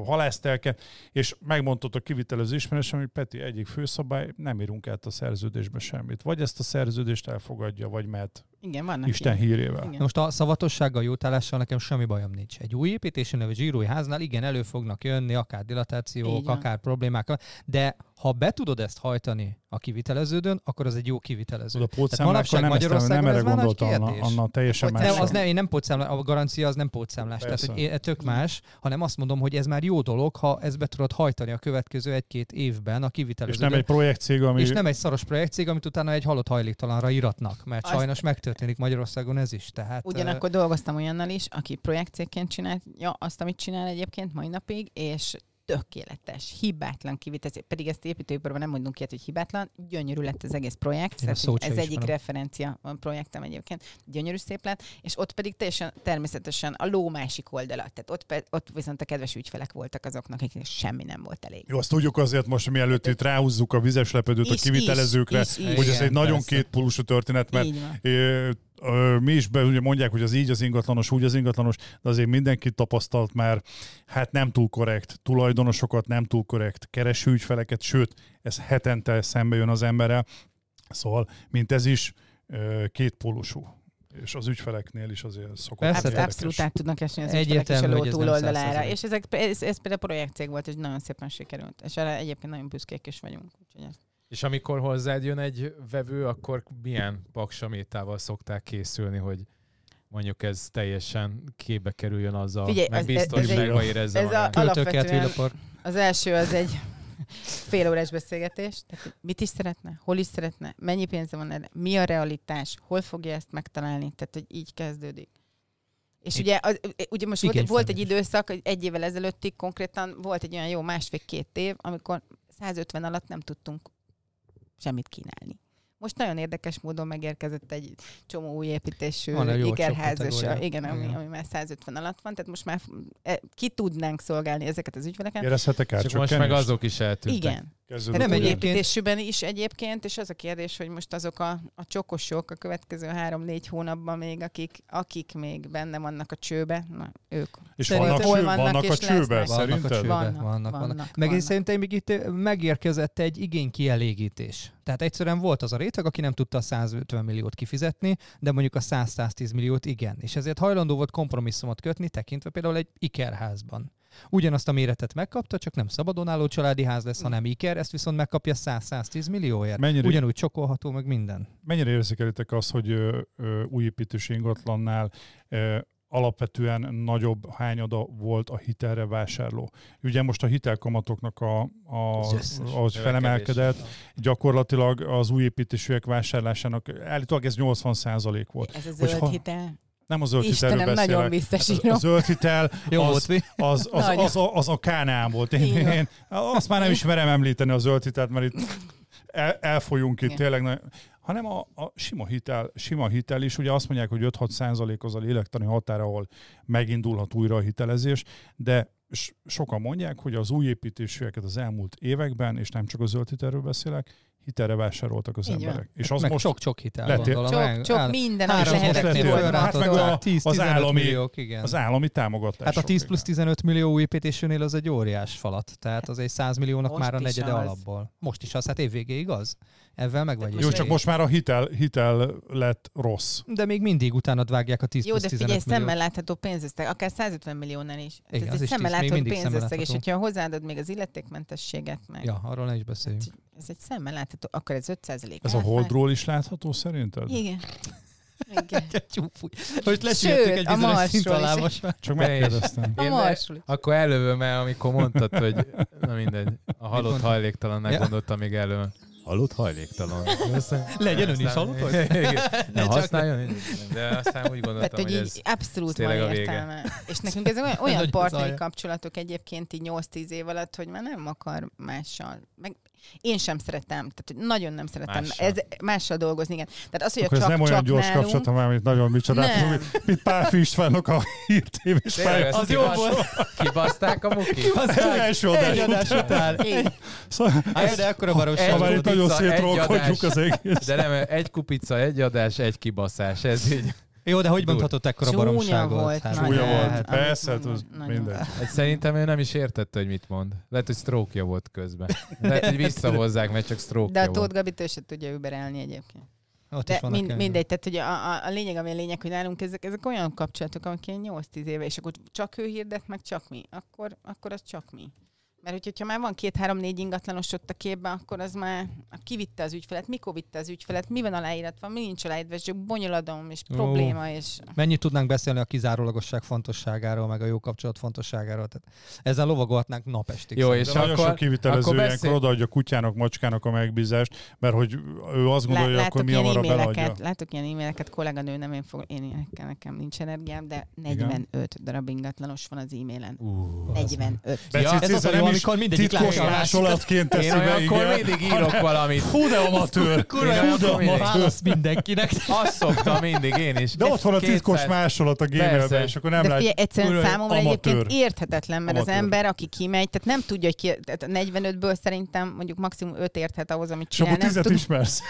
halásztelket, és megmondott a kivitelező ismerősem, hogy Peti, egyik főszabály, nem írunk át a szerződésbe semmit. Vagy ezt a szerződést elfogadja, vagy mehet Igen, vannak Isten ilyen. hírével. Igen. Most a szavatossággal, jótállással nekem semmi bajom nincs. Egy új építési növő zsírói háznál igen, elő fognak jönni, akár dilatációk, akár problémák, de ha be tudod ezt hajtani a kiviteleződön, akkor az egy jó kivitelező. A pótszámlákkal nem, ezt, nem erre ez már nagy gondolta Anna, teljesen más. Nem, az nem, én nem pótszámlás, a garancia az nem pótszámlás. Tehát, Persze. hogy én- tök más, hanem azt mondom, hogy ez már jó dolog, ha ezt be tudod hajtani a következő egy-két évben a És kiviteleződön. nem egy projektcég, ami... és nem egy szaros projektcég, amit utána egy halott hajléktalanra iratnak, mert Azt- sajnos megtörténik Magyarországon ez is. Tehát, Ugyanakkor dolgoztam olyannal is, aki projektcégként csinálja azt, amit csinál egyébként mai napig, és tökéletes, hibátlan kivitelezés. Pedig ezt építőiparban nem mondunk ilyet, hogy hibátlan. Gyönyörű lett az egész projekt. Én a Tehát, ez egyik ismerem. referencia a projektem egyébként. Gyönyörű szép lett. És ott pedig teljesen természetesen a ló másik oldala. Tehát ott, pe- ott viszont a kedves ügyfelek voltak azoknak, akiknek semmi nem volt elég. Jó, azt tudjuk azért most, mielőtt itt ráhúzzuk a vizes lepedőt a Is, kivitelezőkre, is, is, is. hogy ez Igen, egy nagyon persze. kétpólusú történet, mert van. Mi is be, ugye mondják, hogy az így az ingatlanos, úgy az ingatlanos, de azért mindenki tapasztalt már, hát nem túl korrekt tulajdonosokat, nem túl korrekt kereső ügyfeleket, sőt, ez hetente szembe jön az emberrel. Szóval, mint ez is kétpólusú. És az ügyfeleknél is azért szokott Persze, Absz- abszolút át tudnak esni az ügyfelek is a túloldalára. 100%. És ezek, ez, ez például projektcég volt, és nagyon szépen sikerült. És erre egyébként nagyon büszkék is vagyunk. Úgyhogy ez. És amikor hozzád jön egy vevő, akkor milyen paksamétával szokták készülni, hogy mondjuk ez teljesen képbe kerüljön azzal, Figyelj, meg ez- biztos, ez a- alapvetően-. Az első az egy fél órás beszélgetés. Tehát mit is szeretne, hol is szeretne, mennyi pénze van erre, mi a realitás, hol fogja ezt megtalálni. Tehát, hogy így kezdődik. És ugye, az, ugye most volt, volt egy időszak, egy évvel ezelőttig konkrétan volt egy olyan jó másfél-két év, amikor 150 alatt nem tudtunk semmit kínálni. Most nagyon érdekes módon megérkezett egy csomó új építésű ikerházas, igen, ami, Igen. ami már 150 alatt van, tehát most már e, ki tudnánk szolgálni ezeket az ügyfeleket. Érezhetek Csak most meg azok is eltűntek. Igen. Kezdődött Nem Nem egyébként- építésűben is egyébként, és az a kérdés, hogy most azok a, a csokosok a következő három-négy hónapban még, akik, akik még benne vannak a csőbe, na, ők. És vannak, Hol cső, vannak vannak a és csőben, lesznek. Vannak a szerinted? csőben. Vannak, vannak, vannak. vannak, Meg vannak. szerintem még itt megérkezett egy igénykielégítés. Tehát egyszerűen volt az a réteg, aki nem tudta a 150 milliót kifizetni, de mondjuk a 100-110 milliót igen. És ezért hajlandó volt kompromisszumot kötni, tekintve például egy ikerházban. Ugyanazt a méretet megkapta, csak nem szabadon álló családi ház lesz, hanem iker, ezt viszont megkapja 100-110 millióért. Mennyire- Ugyanúgy csokolható, meg minden. Mennyire érzékelitek azt, hogy ö, ö, új építősi ingatlannál ö, alapvetően nagyobb hányada volt a hitelre vásárló. Ugye most a hitelkamatoknak a, a, Az az felemelkedett, gyakorlatilag az új építésűek vásárlásának állítólag ez 80% volt. Ez a zöld ha- hitel. Nem a zöld hitelről Istenem, beszélek. nagyon biztosítom. A zöld hitel Jó az, volt, mi? az, az, az, az, az a Kánán volt. Én, Igen. én azt már nem is merem említeni a zöld hitelt, mert itt el, elfolyunk itt tényleg. Nagyon, hanem a, a sima, hitel, sima hitel is, ugye azt mondják, hogy 5-6 százalék az a lélektani határ, ahol megindulhat újra a hitelezés, de sokan mondják, hogy az új építésűeket az elmúlt években, és nem csak a zöld hitelről beszélek, hitelre vásároltak az Így van. emberek. És az Meg most sok-sok hitel Lehet- gondolom. Csak áll- minden, Három amit most. Hát meg a- 10 az 15 állami- milliók, igen. az állami támogatás. Hát a 10 plusz 15 millió új építésűnél az egy óriás falat. Tehát az egy 100 milliónak Most már a negyede az. alapból. Most is az, hát évvégéig az. Ezzel meg vagy. Jó, csak most már a hitel, hitel lett rossz. De még mindig utána vágják a 10 Jó, plusz de 15 figyelj, szemmel látható pénzösszeg, akár 150 milliónál is. Igen, ez az egy szemmel látható pénzösszeg, és hogyha hozzáadod még az illetékmentességet meg, Ja, arról ne is beszéljünk. Ez egy szemmel látható, akkor ez 5 százalék. Ez a holdról is látható szerinted? Igen. Igen. Most lesültük egy bizonyos szint alá most már. Csak megkérdeztem. A Én- Marsról. Akkor elővöm el, amikor mondtad, hogy na mindegy, a halott mondtad? hajléktalannak Ja. gondoltam még elő. Halott hajléktalan. Aztán- Legyen ön is halott. Ne Nem csak- használjon, de aztán úgy Tehát, gondoltam, hogy ez abszolút van értelme. És nekünk ez olyan, olyan partneri kapcsolatok egyébként így 8-10 év alatt, hogy már nem akar mással. Meg én sem szeretem, tehát nagyon nem szeretem Mással. Ez, mással dolgozni, igen. Tehát az, hogy Akkor a ez csak, nem olyan gyors nálunk, kapcsolat, hanem mint nagyon micsoda. Nem. Mint, mint Pálfi Istvánok a Tényleg, pálya. ezt Az jó volt. Kibaszták a muki? Ez az első adás Egy adás után. Szóval, Hát, de akkor a Egy ha baromság már itt nagyon egy szétrolkodjuk adás. az egész. De nem, egy kupica, egy adás, egy kibaszás, ez így. Jó, de hogy mondhatott ekkora Csúnya baromságot? volt, Hát. Súlya volt. Persze, hát az mindegy. Hát szerintem ő nem is értette, hogy mit mond. Lehet, hogy stroke volt közben. Lehet, hogy visszahozzák, mert csak stroke De a. Tóth Gabit ő se tudja überelni egyébként. Ott De mind, mindegy, tehát hogy a, a, a lényeg, ami a lényeg, hogy nálunk ezek, ezek olyan kapcsolatok, amik ilyen 8-10 éve, és akkor csak ő hirdet, meg csak mi, akkor, akkor az csak mi. Mert hogy- hogyha már van két-három-négy ingatlanos ott a képben, akkor az már ki vitte az ügyfelet, mikor vitte az ügyfelet, mi van aláíratva, mi nincs aláírva, és csak bonyolodom, és Ó. probléma, és Mennyit tudnánk beszélni a kizárólagosság fontosságáról, meg a jó kapcsolat fontosságáról. Tehát ezzel lovagolhatnánk napestig. Jó, és De nagyon akkor- sok kivitelező akkor ilyenkor beszél- odaadja kutyának, macskának a megbízást, mert hogy ő azt gondolja, hogy akkor mi ilyen hamarabb e-maileket, beladja. látok ilyen e-maileket, kolléganő nem én fog, én nekem nincs energiám, de 45 darab ingatlanos van az e-mailen. Uh, 45. Ja, ez az a jó, amikor mindegyik titkos másolatként teszi Én be, igen. mindig írok valamit. Fú, de amatőr! Ma mindig- válasz mindenkinek. Azt szoktam mindig, én is. De ott van a titkos 200 másolat a gmailben, és akkor nem de lehet... figyelj, egyszerűen számomra amatőr. egyébként érthetetlen, mert Amatőr. az ember, aki kimegy, tehát nem tudja, hogy ki, tehát a 45-ből szerintem mondjuk maximum 5 érthet ahhoz, amit És csinál. akkor Nem tizet tud, ismersz.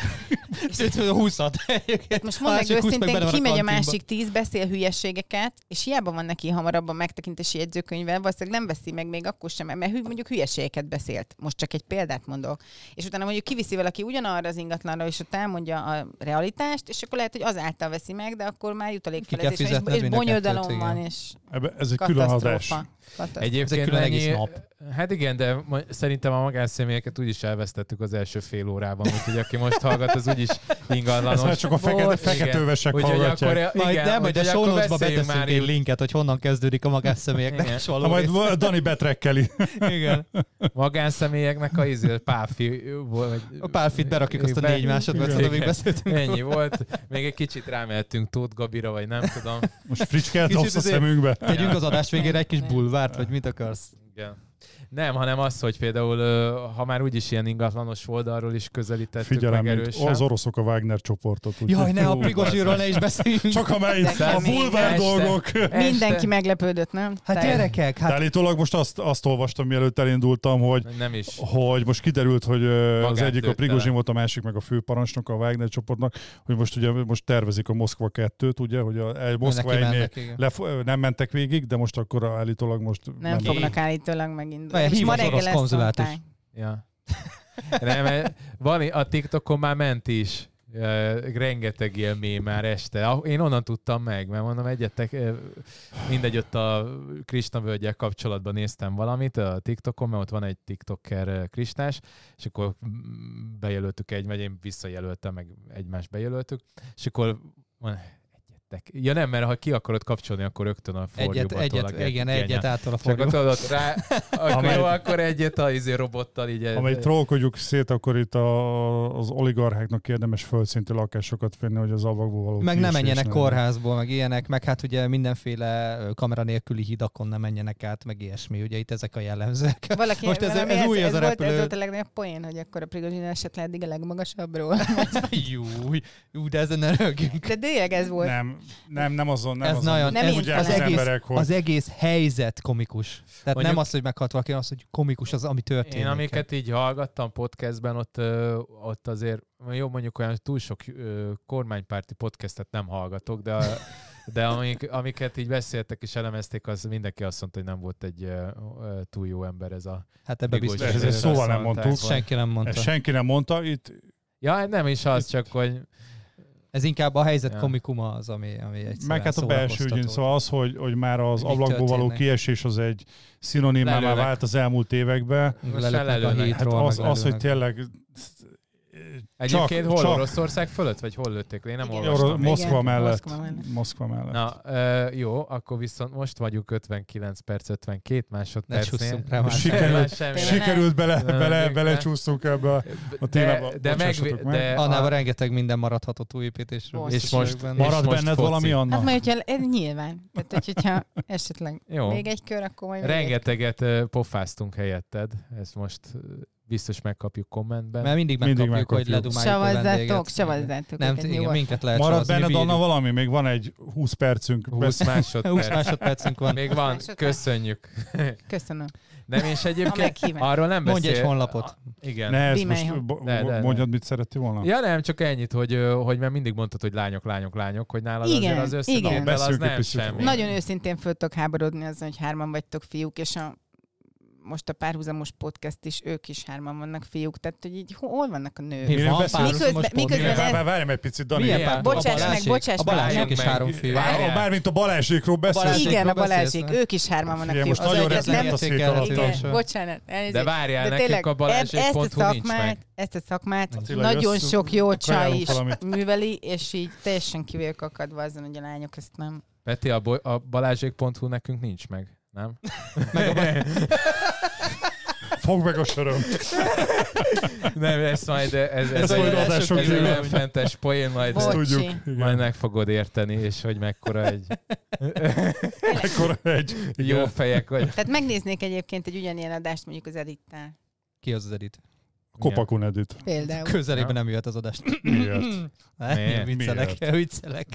20 egyébként. most mondd meg Másik 20 meg benne őszintén, van a kimegy a másik 10, beszél hülyeségeket, és hiába van neki hamarabb a megtekintési jegyzőkönyvvel, valószínűleg nem veszi meg még akkor sem, mert hű- mondjuk hülyeségeket beszélt. Most csak egy példát mondok. És utána mondjuk kiviszi valaki ugyanarra az ingatlanra, és ott elmondja a realitást, és akkor lehet, hogy azáltal veszi meg, de akkor már jutalékfelezés és, és bonyodalom kettőt, van, igen. és Ebbe, ez egy külön adás. Egyébként Ez egy külön egész ennyi- nap. Hát igen, de szerintem a magánszemélyeket úgyis elvesztettük az első fél órában, úgyhogy aki most hallgat, az úgyis ingatlanos. Már csak a fekete, feketővesek Úgyhogy hallgatják. akkor, Majd igen, nem, majd a úgyhogy show beteszünk már egy linket, hogy honnan kezdődik a magánszemélyeknek Igen. Ha majd. Dani betrekkeli. Igen. magánszemélyeknek a izé, pálfi volt. A pálfit berakjuk azt a négy másodpercet, amíg beszéltünk. Ennyi volt. Még egy kicsit rámehetünk Tóth Gabira, vagy nem tudom. Most fricskelt azt a szemünkbe. Tegyünk az adás végére egy kis bulvárt, vagy mit akarsz? Igen. Nem, hanem az, hogy például, ha már úgyis ilyen ingatlanos oldalról is közelítettük Figyelem, meg erősen. az oroszok a Wagner csoportot. úgyhogy- Jaj, ne, a Hú, Prigozsiról ne is beszéljünk. Csak amely De a kemény. bulvár Este. dolgok. Mindenki Este- meglepődött, nem? Hát Te- gyerekek, Hát, állítólag most azt, azt olvastam, mielőtt elindultam, hogy Nem is. hogy most kiderült, hogy ö, az Magát egyik a Prigozsin volt, a másik meg a főparancsnok a Wagner csoportnak, hogy most ugye most tervezik a Moszkva 2-t, ugye, hogy a egy Moszkva mennek, nem mentek végig, de most akkor állítólag most Nem mennek. fognak állítólag megindulni. És hív ma az orosz ezt konzulát is. mondták. Ja. Nem, van, a TikTokon már ment is. Rengeteg ilyen mém már este. Én onnan tudtam meg, mert mondom, egyetek, mindegy, ott a Krishna völgyel kapcsolatban néztem valamit a TikTokon, mert ott van egy TikToker Krisnás, és akkor mm, bejelöltük egy, vagy én visszajelöltem, meg egymást bejelöltük, és akkor van, egyet Tek- Ja nem, mert ha ki akarod kapcsolni, akkor rögtön a Egyet, forjóba egyet, igen, egyet átol a Csak forró. tudod, ott rá, akkor Amely- jó, akkor egyet a izé robottal így. Amely trollkodjuk szét, akkor itt a, az oligarcháknak érdemes földszintű lakásokat venni, hogy az ablakból való Meg nem menjenek ne kórházból, meg ilyenek, meg hát ugye mindenféle kamera nélküli hidakon nem menjenek át, meg ilyesmi. Ugye itt ezek a jellemzők. Valaki, Most ez- valami ez új, ez a volt, repülő. ez volt a legnagyobb poén, hogy akkor a Prigozsin eset le eddig a legmagasabbról. Júj, jú, de ezen ne rögjünk. De tényleg ez volt. Nem, nem, nem azon, nem Ez azon. nagyon, Nem ez így az, talán. egész, emberek, hogy az egész helyzet komikus. Tehát Mondjuk- nem az, hogy meghalt valaki, az, hogy komikus az, ami történik. Én amiket így hallgattam podcastben, ott, ott azért, jó mondjuk olyan túl sok ö, kormánypárti podcastet nem hallgatok, de, de amik, amiket így beszéltek és elemezték, az mindenki azt mondta, hogy nem volt egy ö, ö, túl jó ember ez a Hát ebbe biztos. Ez Azt szóval nem mondtuk. Senki nem mondta. Ezt senki nem mondta, itt Ja, hát nem is az, csak hogy Ez inkább a helyzet Ja. komikuma az, ami, ami egyszerűen meg hát a belső ügyén, szóval az, hogy, hogy már az ablakból való kiesés az egy szinonimá már vált az elmúlt években. Lelőnek. Hát az, az, hogy tényleg egyébként hol csak- Oroszország fölött, vagy hol lőtték le? Én nem Igen. olvastam. Moszkva Igen, mellett. Moszkva mellett. Moszkva mellett. Na, ö, jó, akkor viszont most vagyunk 59 perc, 52 Ne másodpercnél. csusszunk rá már. Sikerült- semmi. Sikerült bele, Nem, bele, nem. belecsúsztunk ebbe a a témába. De, de, meg, meg. de Annál a, rengeteg minden maradhatott új építésről. Most. És most- és Marad most benned foci. valami, Anna? Hát majd, hogyha ez nyilván. Tehát, hogy, hogyha esetleg Jó. még egy kör, akkor majd rengeteget pofáztunk helyetted. Ezt most biztos megkapjuk kommentben. Mert mindig Mindig megkapjuk, hogy megkapjuk. ledumáljuk a Szavazzatok, vendéget. Nem, igen, minket lehet Marad benned, bírjuk. Anna, valami? Még van egy 20 percünk. 20 Besz- 20 másodperc. másodpercünk van. Még van, Másodperc. köszönjük. Köszönöm. Nem, és A egyébként arról nem Mondj beszél. egy honlapot. Igen. Ne, ezt most bo- De, de, mondjad, mit szeretti volna? Ja nem, csak ennyit, hogy, hogy mert mindig mondtad, hogy lányok, lányok, lányok, hogy nálad Igen, azért az igen. összenappel az nem semmi. Nagyon őszintén föl háborodni azon, hogy hárman vagytok fiúk, és a most a párhuzamos podcast is, ők is hárman vannak fiúk, tehát hogy így hol vannak a nők? Mi Miről van Miközben- miközben Várj, ez- várj, egy picit, Dani. Milyen Bocsáss a meg, bocsáss A meg. Balázsék is három fiú. Bármint a Balázsékról beszélsz. Igen, a Balázsék, ők is hárman vannak fiúk. most nagyon egyetlen- rezgett a szék alatt. Bocsánat. De várjál, tényleg, a Balázsék ezt pont a nincs szakmát, meg. ezt a szakmát nagyon sok jó csaj is műveli, és így teljesen ki vagyok akadva azon, hogy a lányok ezt nem. Peti, a, bo- a balázsék.hu nekünk nincs meg, nem? Fogd meg a söröm. nem, ez majd, ez, ez, Ez egy- majd ez, adáson egy olyan fentes poén, majd, Ezt tudjuk. majd meg fogod érteni, és hogy mekkora egy Ekkora egy. jó fejek vagy. Tehát megnéznék egyébként egy ugyanilyen adást mondjuk az Edittel. Ki az az edit? Kopakun edit. Például. Közelében nem jöhet az adást. Miért? Miért? viccelek, viccelek.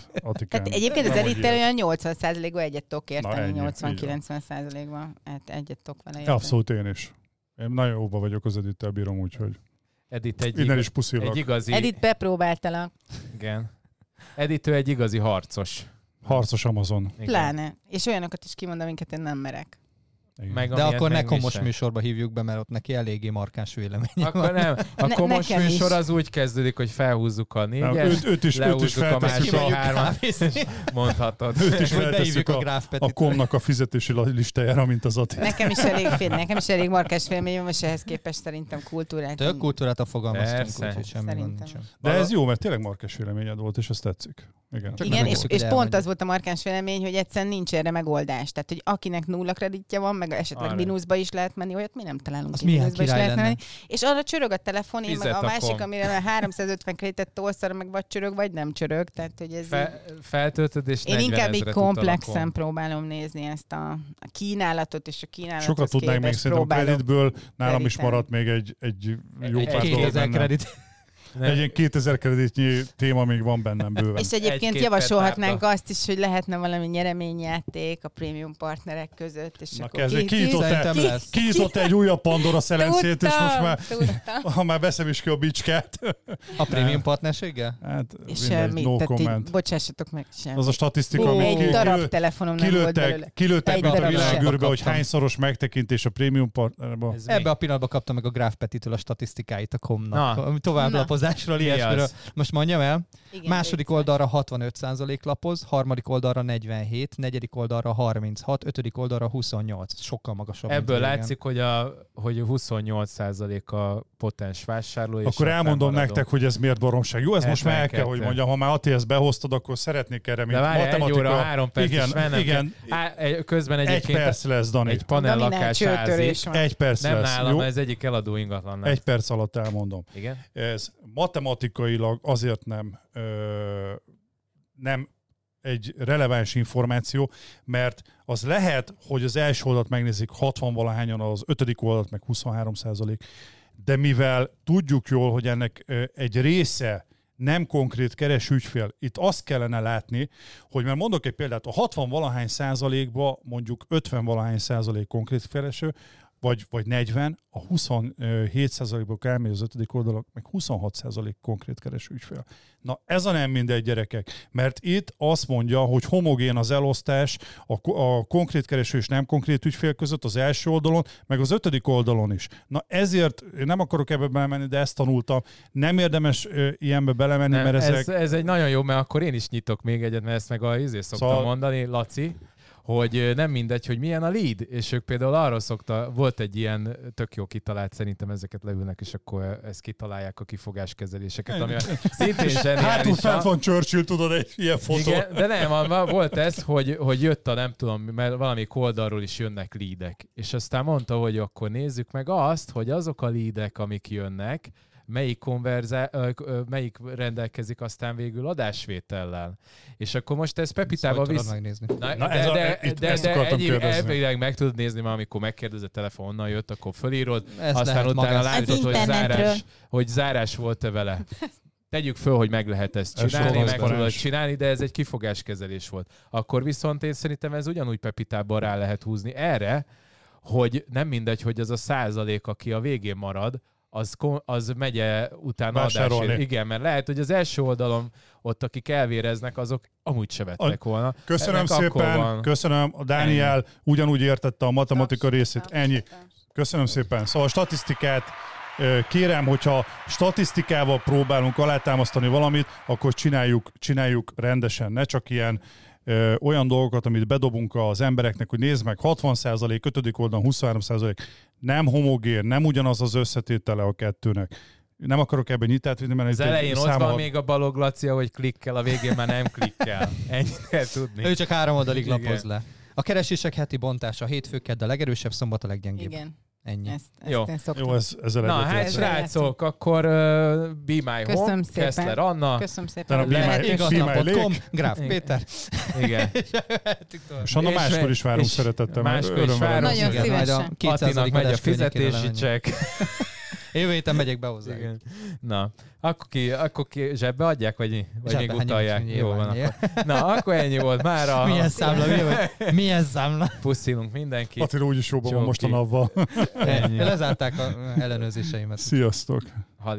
Tehát egyébként az Edittel olyan 80%-ban egyet tudok érteni, ennyi, így 80-90%-ban. Hát egyet tudok vele érteni. Abszolút én is. Én nagyon jóba vagyok az edittel bírom, úgyhogy Edit egy, innen igaz, is puszilak. egy igazi... Edit bepróbáltalak, Igen. Edit ő egy igazi harcos. Harcos Amazon. Igen. pláne. És olyanokat is kimond, amiket én nem merek. Igen. Meg De akkor ne komos műsorba hívjuk be, mert ott neki eléggé markáns véleménye Akkor van. nem. Akkor Ne- most nekem is. műsor az úgy kezdődik, hogy felhúzzuk a négyes, őt, őt is, őt is a másik a, hármat, mondhatod. őt is feltesszük a a, a komnak a fizetési listájára, mint az Ati. Nekem is elég fél, nekem is elég markás félmény van, és ehhez képest szerintem kultúrát. Tök kultúrát a fogalmaztunk, úgyhogy semmi. De ez jó, mert tényleg markás véleményed volt, és ez tetszik. Igen. Csak Igen, és, és pont az volt a markáns vélemény, hogy egyszerűen nincs erre megoldás. Tehát, hogy akinek nulla kreditje van, meg esetleg Arra. mínuszba is lehet menni, olyat mi nem találunk Az ki, mínuszba is lehet lenne. menni. És arra csörög a telefon, én meg a a másik, amire már 350 kreditet tolsz, arra meg vagy csörög, vagy nem csörög. Tehát, hogy ez. Fe, feltöltöd, és Én 40 inkább így a komplexen kom. próbálom nézni ezt a, a kínálatot, és a kínálathoz Sokat tudnánk még szerintem kreditből, nálam is maradt még egy, egy jó Egy pár dolog 2000 benne. kredit. Nem. Egy ilyen 2000 kreditnyi téma még van bennem bőven. És egyébként Egy-két javasolhatnánk petárda. azt is, hogy lehetne valami nyereményjáték a prémium partnerek között, és Na kezdve, ki- kiított egy újabb Pandora szelencét, és most már, tudtam. ha már veszem is ki a bicskát. A prémium partnerséggel? Hát És mindegy, semmi, no tehát így, comment. bocsássatok meg sem. Az a statisztika, Ó, amit egy darab telefonom nem volt belőle. kilőttek, Egy mint a világűrbe, hogy hányszoros megtekintés a prémium mi? Ebbe a pillanatban kaptam meg a Gráf Petitől a statisztikáit a komnak. Na. Na. Tovább lapozás lapozásról, Mi ilyesmiről. Most mondjam el. Igen, Második légy oldalra 65% lapoz, harmadik oldalra 47, negyedik oldalra 36, ötödik oldalra 28. Sokkal magasabb. Ebből látszik, hogy a, hogy 28% a potens vásárló. és Akkor elmondom nektek, hogy ez miért baromság. Jó, ez most már el kell, hogy 72. mondjam. Ha már Ati ezt behoztad, akkor szeretnék erre, mint De várj, egy matematika. óra, három perc igen, is mennem igen. Á, egy- közben egy perc lesz, Dani. egy csőtörés van. Egy perc Nem lesz. nálam, jó? ez egyik eladó ingatlan. Egy perc alatt elmondom. Igen? Ez matematikailag azért nem, ö, nem egy releváns információ, mert az lehet, hogy az első oldalt megnézik 60 valahányan, az ötödik oldalt meg 23 százalék, de mivel tudjuk jól, hogy ennek egy része nem konkrét keres ügyfél. Itt azt kellene látni, hogy mert mondok egy példát, a 60 valahány százalékba mondjuk 50 valahány százalék konkrét kereső, vagy, vagy 40, a 27 százalékból kell elmegy az ötödik oldalak, meg 26 százalék konkrét kereső ügyfél. Na ez a nem mindegy gyerekek, mert itt azt mondja, hogy homogén az elosztás a, a konkrét kereső és nem konkrét ügyfél között az első oldalon, meg az ötödik oldalon is. Na ezért én nem akarok ebbe belemenni, de ezt tanultam. Nem érdemes ö, ilyenbe belemenni, Nem, mert ezek... ez, ez, egy nagyon jó, mert akkor én is nyitok még egyet, mert ezt meg a izé szoktam szóval... mondani, Laci, hogy nem mindegy, hogy milyen a lead, és ők például arról szokta, volt egy ilyen tök jó kitalált, szerintem ezeket leülnek, és akkor ezt kitalálják a kifogáskezeléseket, ami szintén Hátul zseniális. fent van Churchill, tudod, egy ilyen fotó. Igen, de nem, volt ez, hogy, hogy jött a nem tudom, mert valamelyik oldalról is jönnek lídek. És aztán mondta, hogy akkor nézzük meg azt, hogy azok a lídek, amik jönnek, melyik, ö, melyik rendelkezik aztán végül adásvétellel. És akkor most ez Pepitával tudod visz... megnézni. Na, Na, de, ez a- de, itt de, ezt de elvileg meg tudod nézni, mert amikor megkérdezett telefon honnan jött, akkor fölírod, Ez aztán utána látod, hogy zárás, hogy zárás volt-e vele. Tegyük föl, hogy meg lehet ezt Ez csinálni, meg transzparens. tudod csinálni, de ez egy kifogáskezelés volt. Akkor viszont én szerintem ez ugyanúgy Pepitában rá lehet húzni erre, hogy nem mindegy, hogy az a százalék, aki a végén marad, az, az megye utána adásért. Igen, mert lehet, hogy az első oldalon ott, akik elvéreznek, azok amúgy se vettek volna. Köszönöm Ennek szépen, van. köszönöm. A Dániel ugyanúgy értette a matematika részét. Ennyi. Köszönöm szépen. Szóval a statisztikát kérem, hogyha statisztikával próbálunk alátámasztani valamit, akkor csináljuk, csináljuk rendesen, ne csak ilyen ö, olyan dolgokat, amit bedobunk az embereknek, hogy nézd meg, 60%, 5. oldalon 23%, nem homogén, nem ugyanaz az összetétele a kettőnek. Nem akarok ebben nyitát vinni, mert Az elején ott számol- van még a balog Laci, hogy klikkel, a végén már nem klikkel. Ennyit kell tudni. Ő csak három oldalig Igen. lapoz le. A keresések heti bontása, hétfő, kedd a legerősebb, szombat a leggyengébb. Igen, Ennyi. ezt, ezt Jó. én szoktam. Jó, ez, ezzel Na, hát srácok, akkor uh, Be My Köszönöm Home, szépen. Kessler Anna. Köszönöm szépen. Be My-. Be My Lake. Gráf Igen. Péter. Igen. És anna máskor is várunk szeretettel. máskor is várunk. Nagyon szívesen. 200. Attinak megy a fizetési csekk. Jövő héten megyek be hozzá. Igen. Na, akkor ki, akkor ki zsebbe adják, vagy, vagy még Zsebbe, hát utalják? nyilván, Jó van. nyilván. Akkor. Na, akkor ennyi volt már a... Milyen számla, mi vagy? Milyen számla? Puszilunk mindenkit. Attila úgyis jóban van most a Csoki. napval. Ennyi. Lezárták a ellenőrzéseimet. Sziasztok!